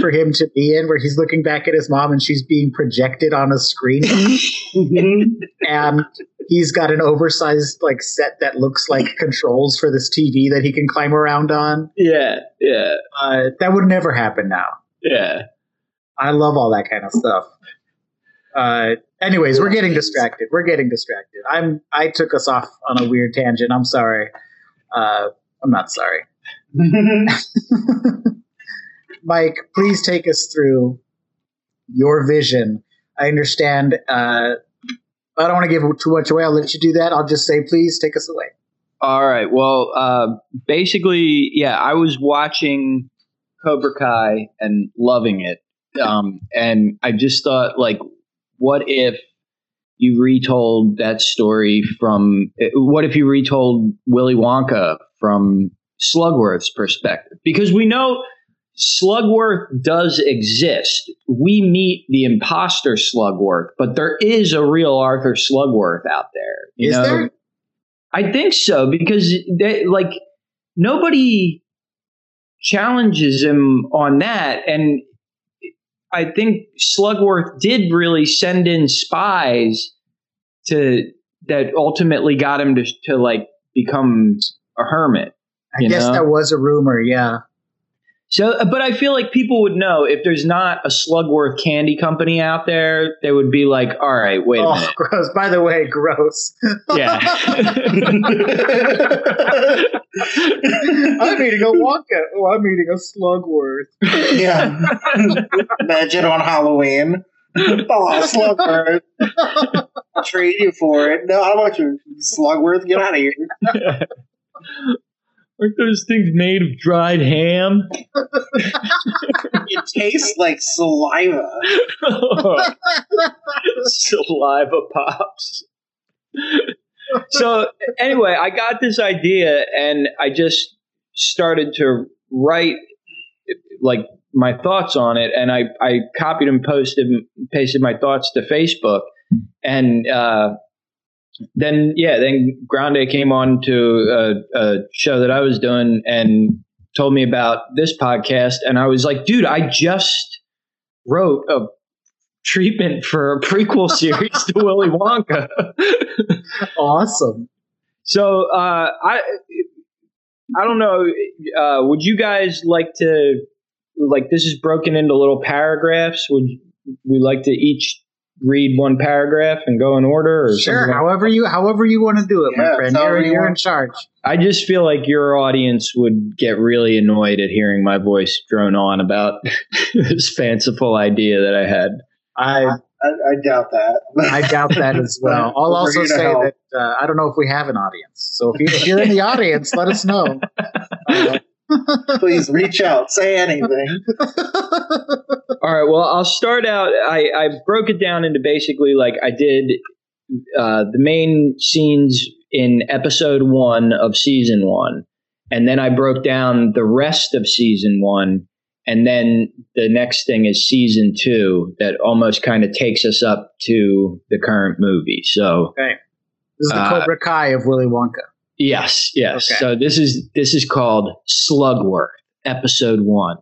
for him to be in where he's looking back at his mom and she's being projected on a screen and he's got an oversized like set that looks like controls for this TV that he can climb around on. yeah, yeah, Uh, that would never happen now. yeah. I love all that kind of stuff. Uh, anyways, we're getting distracted. We're getting distracted. I'm. I took us off on a weird tangent. I'm sorry. Uh, I'm not sorry. (laughs) Mike, please take us through your vision. I understand. Uh, I don't want to give too much away. I'll let you do that. I'll just say, please take us away. All right. Well, uh, basically, yeah, I was watching Cobra Kai and loving it. Um, and I just thought, like, what if you retold that story from? What if you retold Willy Wonka from Slugworth's perspective? Because we know Slugworth does exist. We meet the imposter Slugworth, but there is a real Arthur Slugworth out there. You Is know? there? I think so because they, like nobody challenges him on that, and I think Slugworth did really send in spies to that ultimately got him to to like become a hermit. I You guess know? that was a rumor. Yeah. So, uh, but I feel like people would know if there's not a Slugworth candy company out there, they would be like, "All right, wait a oh, minute." gross. By the way, gross. Yeah. I'm eating a Wonka. Oh, I'm eating a Slugworth. yeah. (laughs) Imagine on Halloween. Oh, Slugworth. Trade you for it. No, I want you, Slugworth. Get out of here. (laughs) Aren't those things made of dried ham? It tastes like saliva. (laughs) Saliva pops. so anyway, I got this idea and I just started to write like my thoughts on it and I, I copied and posted pasted my thoughts to Facebook and uh, then yeah then Grande came on to a, a show that I was doing and told me about this podcast and I was like dude I just wrote a treatment for a prequel series to (laughs) Willy Wonka Awesome. so uh, I I don't know. Uh, would you guys like to like this is broken into little paragraphs? Would we like to each read one paragraph and go in order, or Sure. something like- However you however you want to do it, Yeah, my friend. You're, you you're in charge. I just feel like your audience would get really annoyed at hearing my voice drone on about (laughs) this fanciful idea that I had. I I, I doubt that. I doubt that as (laughs) well. I'll We're also say help. that uh, I don't know if we have an audience. So if, you, if you're in the audience, let us know. Uh, (laughs) Please reach out. Say anything. (laughs) All right. Well, I'll start out. I, I broke it down into basically like I did uh, the main scenes in episode one of season one, and then I broke down the rest of season one, and then the next thing is season two that almost kind of takes us up to the current movie. So Okay. this is the Uh, Cobra Kai of Willy Wonka. Yes, yes. Okay. So this is this is called Slugworth, episode one.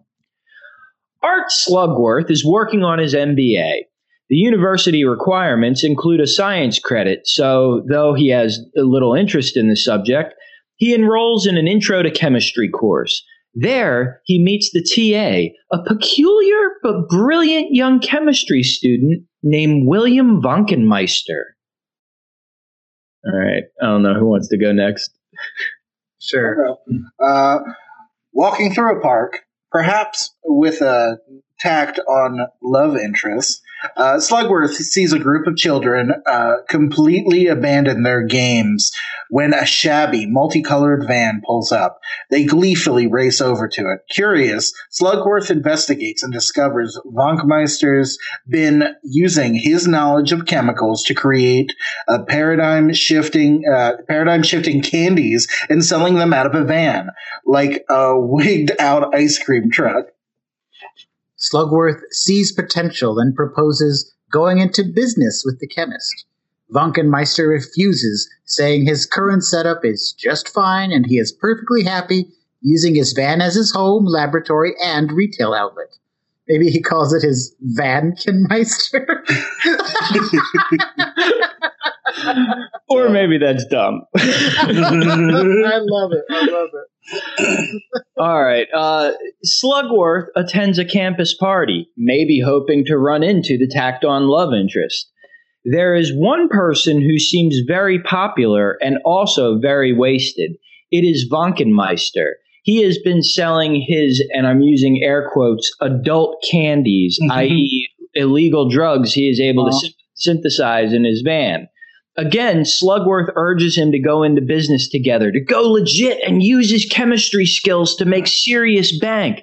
Art Slugworth is working on his MBA. The university requirements include a science credit, so though he has a little interest in the subject, he enrolls in an intro to chemistry course. There, he meets the TA, a peculiar but brilliant young chemistry student named William Vonkenmeister. All right, I don't know who wants to go next. Sure. Uh, walking through a park, perhaps with a tact on love interest, uh, Slugworth sees a group of children uh, completely abandon their games when a shabby, multicolored van pulls up. They gleefully race over to it. Curious, Slugworth investigates and discovers Vonkmeister's been using his knowledge of chemicals to create a paradigm shifting uh, paradigm shifting candies and selling them out of a van like a wigged out ice cream truck. Slugworth sees potential and proposes going into business with the chemist. Vonkenmeister refuses, saying his current setup is just fine and he is perfectly happy using his van as his home, laboratory, and retail outlet. Maybe he calls it his Vankenmeister. or maybe that's dumb. (laughs) I love it. I love it. (laughs) All right. Uh, Slugworth attends a campus party, maybe hoping to run into the tacked on love interest. There is one person who seems very popular and also very wasted. It is Vonkenmeister. He has been selling his, and I'm using air quotes, adult candies, Mhm. i.e., illegal drugs he is able to syn- synthesize in his van. Again, Slugworth urges him to go into business together, to go legit and use his chemistry skills to make serious bank.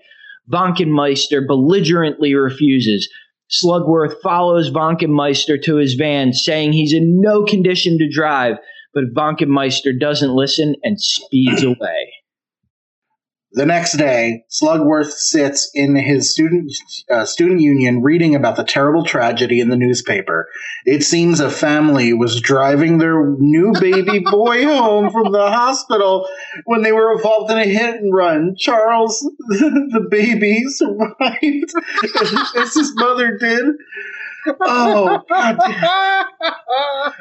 Vonkenmeister belligerently refuses. Slugworth follows Wonkenmeister to his van, saying he's in no condition to drive, but Wonkenmeister doesn't listen and speeds (clears throat) away. The next day, Slugworth sits in his student uh, student union reading about the terrible tragedy in the newspaper. It seems a family was driving their new baby (laughs) boy home from the hospital when they were involved in a hit and run. Charles, (laughs) the baby, survived (laughs) as his mother did. Oh, God.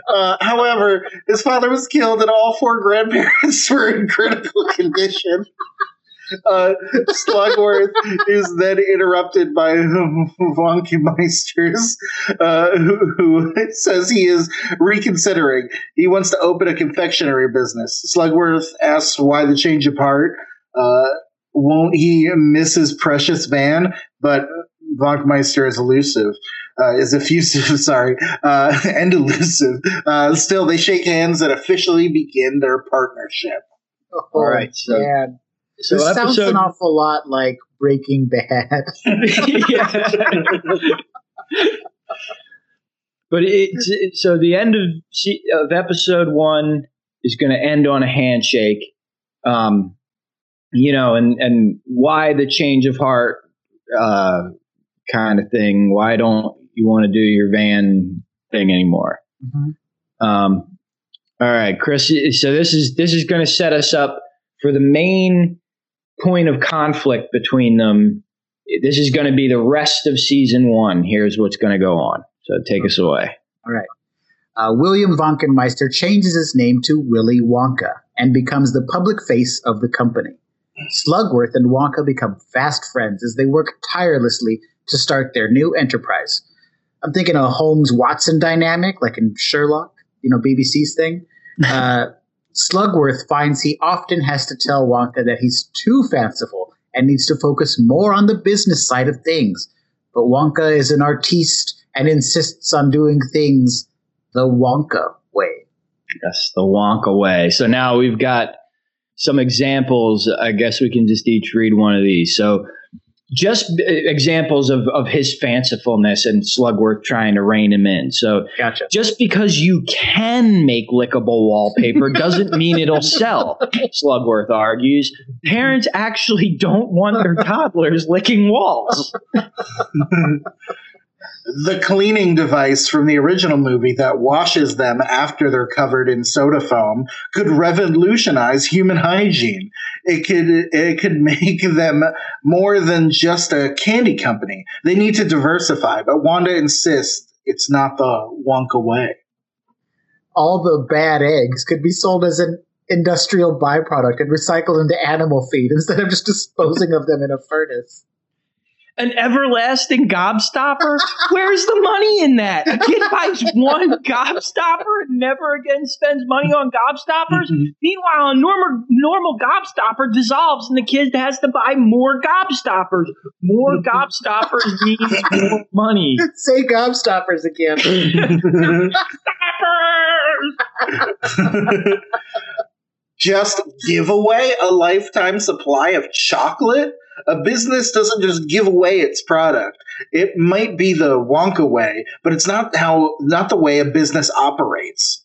Uh, however, his father was killed, and all four grandparents were in critical condition uh, Slugworth is then interrupted by (laughs) Von Meisters, uh, who, who, says he is reconsidering. He wants to open a confectionery business. Slugworth asks why the change of heart. Uh, won't he miss his precious van? But Meister is elusive. Uh, is effusive, (laughs) sorry, uh, and elusive. Uh, still, they shake hands and officially begin their partnership. Oh, All right, so man. So this episode, sounds an awful lot like Breaking Bad. (laughs) but it's it, so the end of of episode one is going to end on a handshake. Um, you know, and and why the change of heart uh, kind of thing? Why don't you want to do your van thing anymore? Mm-hmm. Um, all right, Chris. So this is this is going to set us up for the main point of conflict between them. This is going to be the rest of season one. Here's what's going to go on. So take us away. All right. Uh, William Wonkenmeister changes his name to Willy Wonka and becomes the public face of the company. Slugworth and Wonka become fast friends as they work tirelessly to start their new enterprise. I'm thinking a Holmes Watson dynamic, like in Sherlock, you know, BBC's thing. (laughs) Uh, Slugworth finds he often has to tell Wonka that he's too fanciful and needs to focus more on the business side of things. But Wonka is an artiste and insists on doing things the Wonka way. Yes, the Wonka way. So now we've got some examples. I guess we can just each read one of these. So just uh, examples of, of his fancifulness and Slugworth trying to rein him in. So, gotcha. just because you can make lickable wallpaper doesn't mean it'll sell, (laughs) Slugworth argues. Parents actually don't want their (laughs) toddlers licking walls. (laughs) the cleaning device from the original movie that washes them after they're covered in soda foam could revolutionize human hygiene. It could it could (laughs) make them more than just a candy company. They need to diversify, but Wonka insists it's not the Wonka way. All the bad eggs could be sold as an industrial byproduct and recycled into animal feed instead of just disposing of them in a furnace an everlasting gobstopper? Where's the money in that? A kid buys one gobstopper and never again spends money on gobstoppers. Mm-hmm. Meanwhile, a normal normal gobstopper dissolves and the kid has to buy more gobstoppers. More gobstoppers means more money. (laughs) Say gobstoppers again. (laughs) gobstoppers! (laughs) Just give away a lifetime supply of chocolate? A business doesn't just give away its product. It might be the Wonka way, but it's not how not the way a business operates.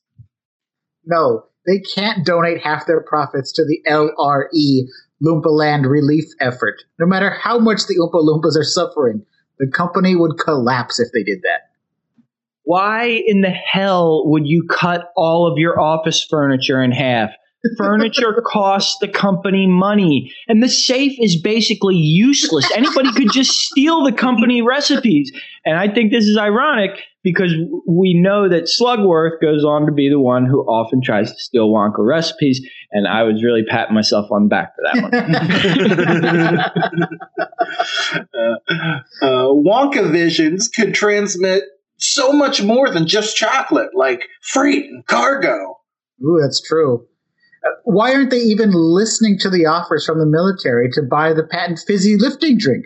No, they can't donate half their profits to the LRE Loompa Land relief effort. No matter how much the Oompa Loompas are suffering, the company would collapse if they did that. Why in the hell would you cut all of your office furniture in half? Furniture costs the company money, and the safe is basically useless. Anybody could just steal the company recipes. And I think this is ironic because we know that Slugworth goes on to be the one who often tries to steal Wonka recipes. And I was really patting myself on the back for that one. uh, (laughs) uh, Wonka visions could transmit so much more than just chocolate, like freight and cargo. Ooh, that's true why aren't they even listening to the offers from the military to buy the patent fizzy lifting drink?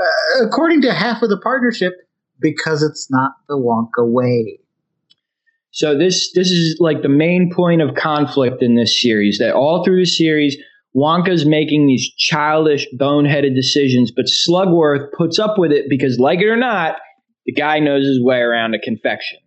Uh, according to half of the partnership, because it's not the Wonka way. So this this is like the main point of conflict in this series. That all through the series, Wonka's making these childish, boneheaded decisions, but Slugworth puts up with it because, like it or not, The guy knows his way around a confection.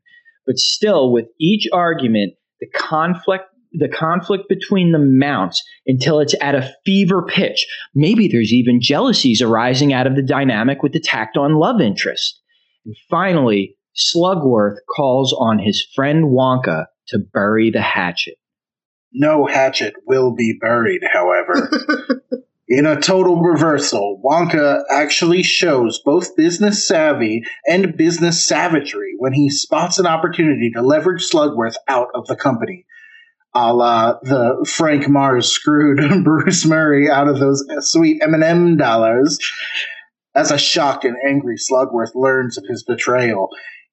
But still, with each argument, the conflict the conflict between them mounts until it's at a fever pitch. Maybe there's even jealousies arising out of the dynamic with the tacked on love interest. And finally, Slugworth calls on his friend Wonka to bury the hatchet. No hatchet will be buried, however. (laughs) In a total reversal, Wonka actually shows both business savvy and business savagery when he spots an opportunity to leverage Slugworth out of the company. A la the Frank Mars screwed (laughs) Bruce Murrie out of those sweet M&M dollars. As a shocked and angry Slugworth learns of his betrayal,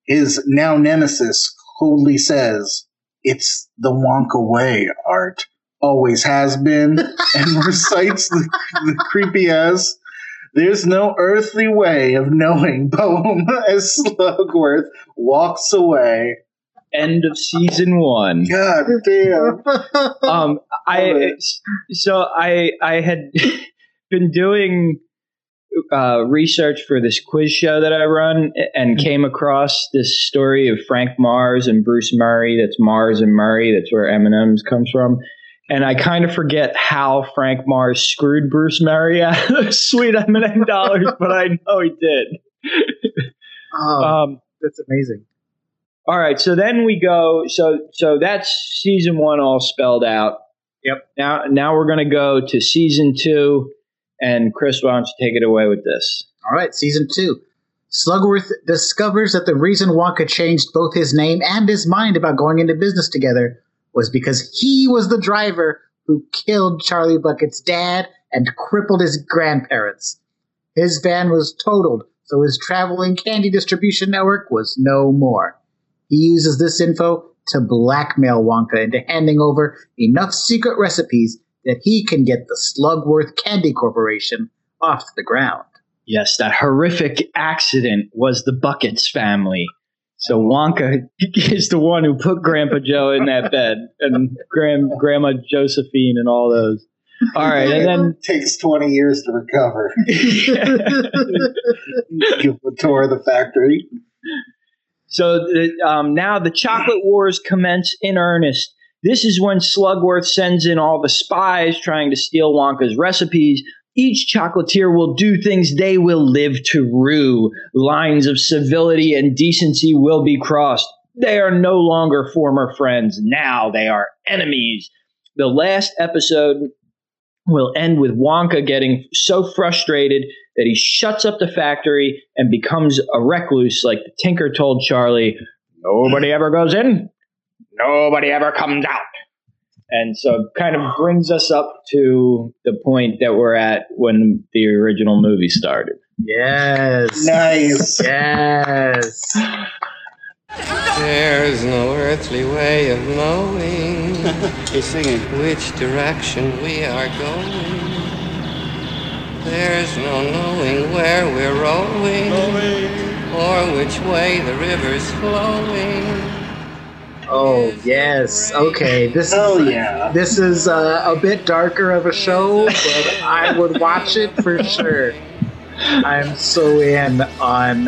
his now nemesis coldly says, It's the Wonka way, Art. Always has been, (laughs) and recites the, the creepy ass. There's no earthly way of knowing poem as Slugworth walks away. End of season one. God damn. (laughs) Um, I so I I had (laughs) been doing uh, research for this quiz show that I run and came across this story of Frank Mars and Bruce Murrie. That's Mars and Murrie. That's where M and M's comes from. And I kind of forget how Frank Mars screwed Bruce Murrie (laughs) out of those sweet M and M dollars, but I know he did. Oh, Um, that's amazing. All right, so then we go. So so that's season one all spelled out. Yep. Now now we're gonna go to season two, and Chris, why don't you take it away with this? All right, season two. Slugworth discovers that the reason Wonka changed both his name and his mind about going into business together was because he was the driver who killed Charlie Bucket's dad and crippled his grandparents. His van was totaled, so his traveling candy distribution network was no more. He uses this info to blackmail Wonka into handing over enough secret recipes that he can get the Slugworth Candy Corporation off the ground. Yes, that horrific accident was the Buckets family. So Wonka (laughs) is the one who put Grandpa Joe in that bed, and Grand, Grandma Josephine, and all those. All right, and then (laughs) takes 20 years to recover. Give a tour of the factory. So the, um, now the chocolate wars commence in earnest. This is when Slugworth sends in all the spies trying to steal Wonka's recipes. Each chocolatier will do things they will live to rue. Lines of civility and decency will be crossed. They are no longer former friends. Now they are enemies. The last episode will end with Wonka getting so frustrated that he shuts up the factory and becomes a recluse, like the Tinker told Charlie, nobody ever goes in, nobody ever comes out. And so it kind of brings us up to the point that we're at when the original movie started. Yes. Nice. Yes. There's no earthly way of knowing (laughs) He's singing. which direction we are going. There's no knowing where we're rowing or which way the river's flowing. Oh yes. Okay. This Hell is yeah. this is uh, a bit darker of a show, but I would watch it for sure. I'm so in on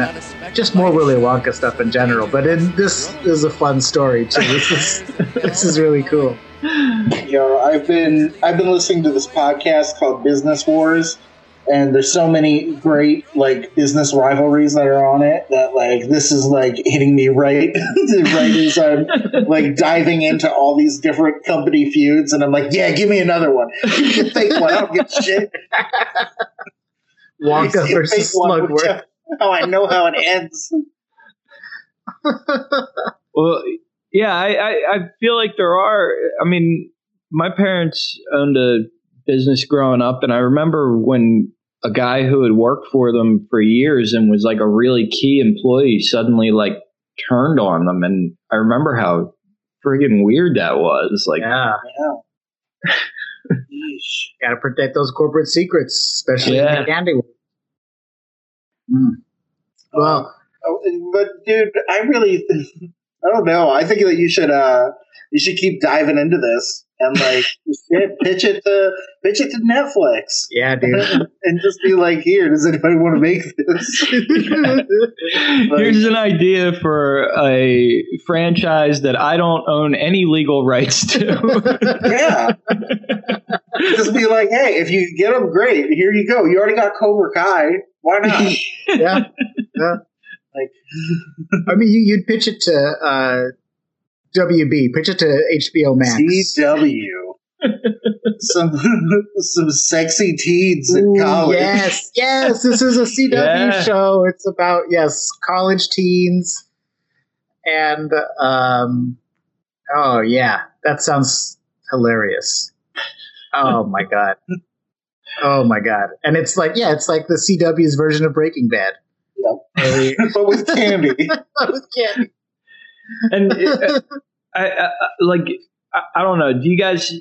just more Willy Wonka stuff in general, but in, this is a fun story too. This is (laughs) this is really cool. You know, I've been I've been listening to this podcast called Business Wars, and there's so many great like business rivalries that are on it that like this is like hitting me right (laughs) right as I'm like diving into all these different company feuds, and I'm like, yeah, give me another one. Give me a fake one. I don't give shit. Wonka Give me a versus fake one, which- Slugworth. How I know how it ends. (laughs) Well, yeah, I, I, I feel like there are. I mean, my parents owned a business growing up, and I remember when a guy who had worked for them for years and was like a really key employee suddenly like turned on them, and I remember how friggin' weird that was. Like, Yeah, (laughs) Yeah. Gotta protect those corporate secrets, especially in Yeah. the candy. world. Mm. Well, Oh, but dude, I really, (laughs) I don't know. I think that you should uh you should keep diving into this and like shit, pitch it to pitch it to Netflix. Yeah, dude. (laughs) and just be like, here, does anybody want to make this? (laughs) Here's an idea for a franchise that I don't own any legal rights to. (laughs) yeah. just be like, hey, if you get them, great. Here you go. You already got Cobra Kai. Why not? yeah. yeah. like, I mean, you, you'd pitch it to uh, WB, pitch it to HBO Max. CW. (laughs) some (laughs) some sexy teens in Ooh, college. Yes, yes. This is a CW (laughs) Yeah. show. It's about yes, college teens, and um, oh yeah, that sounds hilarious. Oh my god. Oh my god. And it's like yeah, it's like the CW's version of Breaking Bad. Yep. but with candy. With candy. And uh, (laughs) I, I, I- like I, I don't know. Do you guys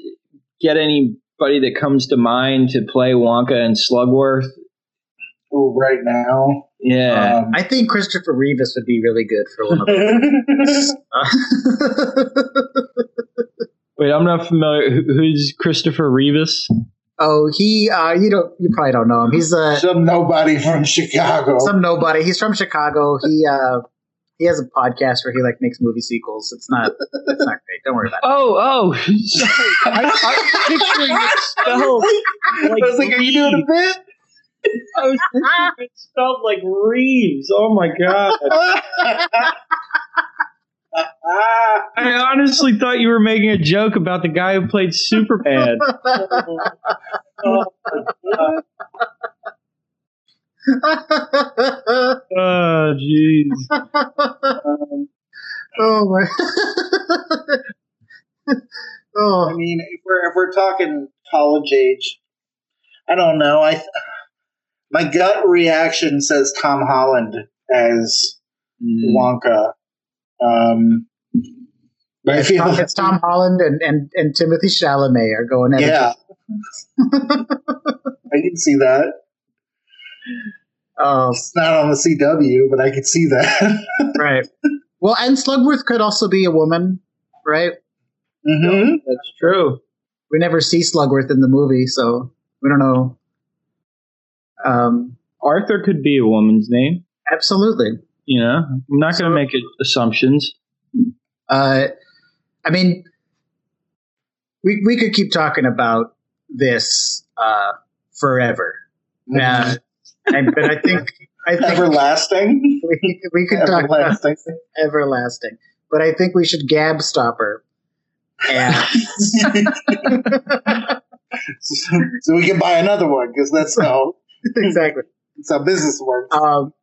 get anybody that comes to mind to play Wonka and Slugworth? Oh, right now. Yeah. Um, I think Christopher Reeves would be really good for one of them. (laughs) Wait, I'm not familiar. Who's Christopher Reeves? oh, he uh you don't you probably don't know him. He's uh some nobody from Chicago. some nobody. He's from Chicago. He uh he has a podcast where he like makes movie sequels. It's not it's not great. Don't worry about it. (laughs) Oh, oh. (laughs) I, I'm picturing it spelled like I was like, are you doing a bit? I was picturing it spelled like Reeves. Oh my god! (laughs) I honestly thought you were making a joke about the guy who played Superman. Oh, (laughs) oh jeez. Um, oh my. (laughs) I oh, mean, if we're if we're talking college age, I don't know. I my gut reaction says Tom Holland as Mm. Wonka. Um, but I it's, feel Tom, it's Tom Holland and, and, and Timothée Chalamet are going at yeah, it. (laughs) I can see that. Oh, It's not on the CW, but I could see that. (laughs) right. Well, and Slugworth could also be a woman, right? hmm That's true. We never see Slugworth in the movie, so we don't know. Um, Arthur could be a woman's name. absolutely. You know, I'm not going to make assumptions. Uh, I mean, we we could keep talking about this uh, forever. Yeah, and, but I think I think Everlasting. we, we could talk about Everlasting. everlasting. But I think we should Gobstopper. And (laughs) so we can buy another one because that's how (laughs) exactly. that's how business works. Um,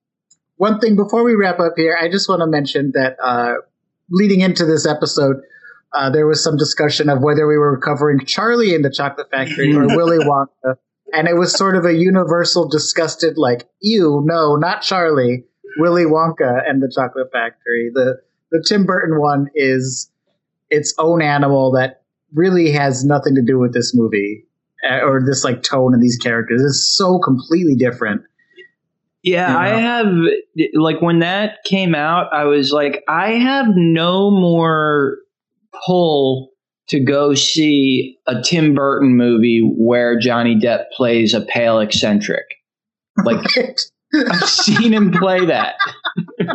one thing before we wrap up here, I just want to mention that uh, leading into this episode, uh, there was some discussion of whether we were covering Charlie and the Chocolate Factory or (laughs) Willy Wonka, and it was sort of a universal disgusted, like, "Ew, no, not Charlie, Willy Wonka and the Chocolate Factory." The the Tim Burton one is its own animal that really has nothing to do with this movie uh, or this like tone and these characters. It's so completely different. Yeah, You I have like when that came out, I was like, I have no more pull to go see a Tim Burton movie where Johnny Depp plays a pale eccentric. Like (laughs) I've seen him play that. (laughs)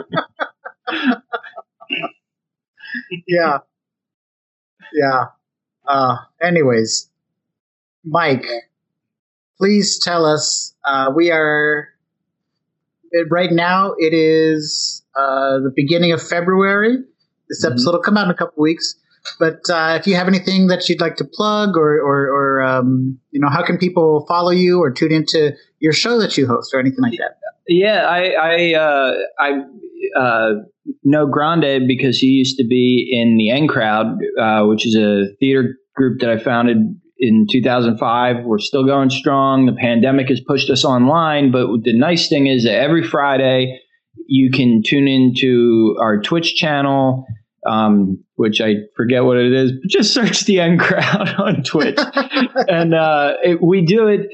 yeah. Yeah. Uh, anyways, Mike, please tell us. Uh, we are right now. It is uh, the beginning of February. This Mhm. episode will come out in a couple weeks. But uh, if you have anything that you'd like to plug, or or, or um, you know, how can people follow you or tune into your show that you host, or anything like that? Yeah, I I uh, I uh, know Grande because he used to be in the N Crowd, uh, which is a theater group that I founded in 2005. We're still going strong. The pandemic has pushed us online, but the nice thing is that every Friday you can tune into our Twitch channel. Um, which I forget what it is, but just (laughs) search the N Crowd (laughs) on Twitch, (laughs) and uh, it, we do it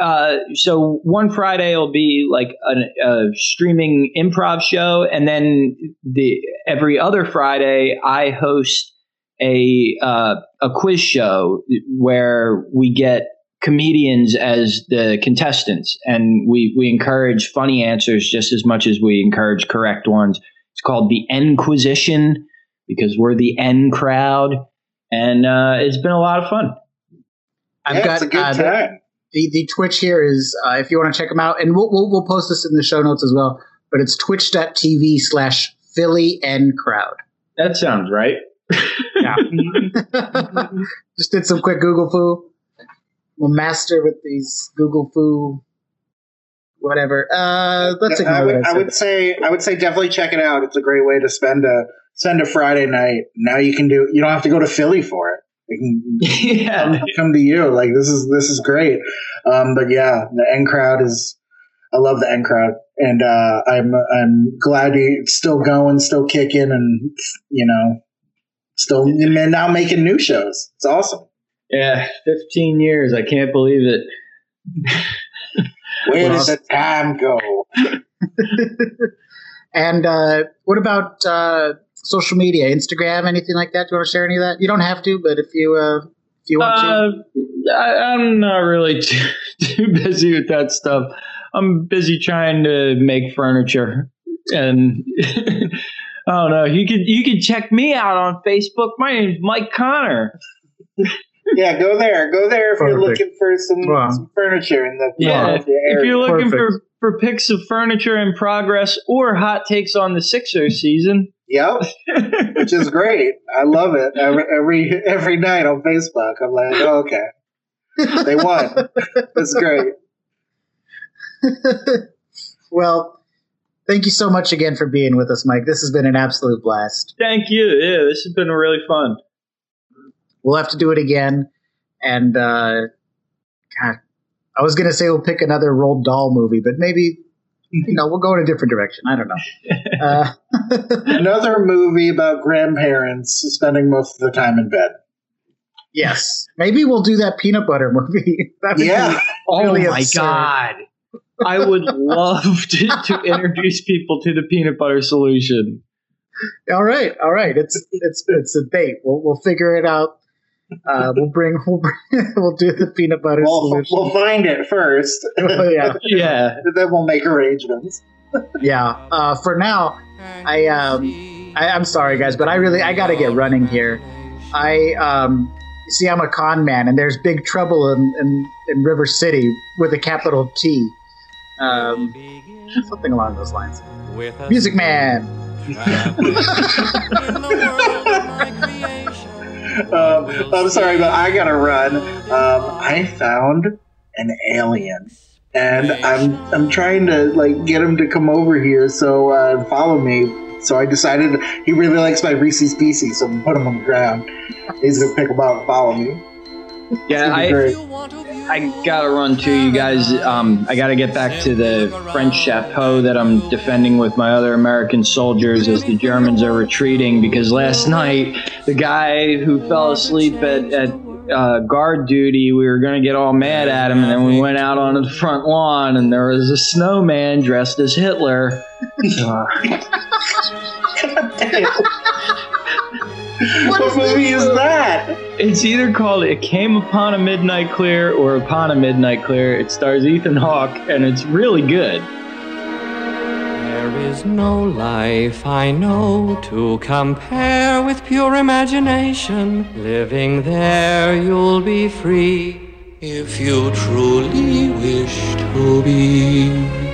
uh, so one Friday will be like a, a streaming improv show, and then the every other Friday I host a uh, a quiz show where we get comedians as the contestants, and we we encourage funny answers just as much as we encourage correct ones. It's called the Enquisition because we're the N crowd, and uh, it's been a lot of fun. I've yeah, got it's a good uh, time. the the Twitch here is uh, if you want to check them out, and we'll, we'll we'll post this in the show notes as well. But it's twitch.tv slash Philly N Crowd. That sounds right. Yeah. (laughs) Just did some quick Google fu. We'll master with these Google fu, whatever. Uh, let's ignore I would, I I would say I would say definitely check it out. It's a great way to spend a spend a Friday night. Now you can do you don't have to go to Philly for it. You can (laughs) yeah. come, come to you. Like this is this is great. Um, but yeah, the N Crowd is I love the N Crowd, and uh, I'm I'm glad it's still going, still kicking, and you know, still and now making new shows. It's awesome. Yeah, 15 years. I can't believe it. Where Well, did the time go? (laughs) And uh, what about uh, social media, Instagram, anything like that? Do you want to share any of that? You don't have to, but if you uh, if you want to, Uh, I, I'm not really (laughs) too, too busy with that stuff. I'm busy trying to make furniture, and (laughs) I don't know. You could you could check me out on Facebook. My name's Mike Connor. Yeah, go there. Go there if you're looking for some, Wow. some furniture in the Yeah, Philadelphia If you're looking Perfect. for for pics of furniture in progress or hot takes on the Sixers season, Yep, which is great. I love it. Every every every night on Facebook, I'm like, oh, okay, they won. That's great. (laughs) well, thank you so much again for being with us, Mike. This has been an absolute blast. thank you. Yeah, this has been really fun. We'll have to do it again. And uh, God, I was gonna say we'll pick another Roald Dahl movie, but maybe you know we'll go in a different direction. I don't know. Uh, (laughs) Another movie about grandparents spending most of the time in bed. yes, maybe we'll do that peanut butter movie. (laughs) That would be- Yeah, Oh my absurd. god. (laughs) I would love to, to introduce people to the peanut butter solution. all right, all right. It's it's it's a date. We'll we'll figure it out. Uh, we'll bring (laughs) we'll bring, we'll do the peanut butter we'll solution. we'll (laughs) find it first, Oh, (laughs) yeah, Yeah. then we'll make arrangements. yeah. Uh, for now, I um I, I'm sorry guys, but I really I gotta get running here. I um see I'm a con man, and there's big trouble in in, in River City with a capital T. Um, something along those lines. Music Man. Um, I'm sorry, but I gotta run. Um, I found an alien, and I'm I'm trying to like get him to come over here so uh, follow me. So I decided he really likes my Reese's Pieces, so I'm put him on the ground. He's gonna pick him up and follow me. Yeah, I. I gotta run too, you guys. Um, I gotta get back to the French chateau that I'm defending with my other American soldiers as the Germans are retreating. Because last night, the guy who fell asleep at, at uh, guard duty, we were gonna get all mad at him, and then we went out onto the front lawn, and there was a snowman dressed as Hitler. Uh, (laughs) (laughs) (laughs) what movie is that? It's either called It Came Upon a Midnight Clear or Upon a Midnight Clear. It stars Ethan Hawke, and it's really good. There is no life I know to compare with pure imagination. Living there, you'll be free if you truly wish to be.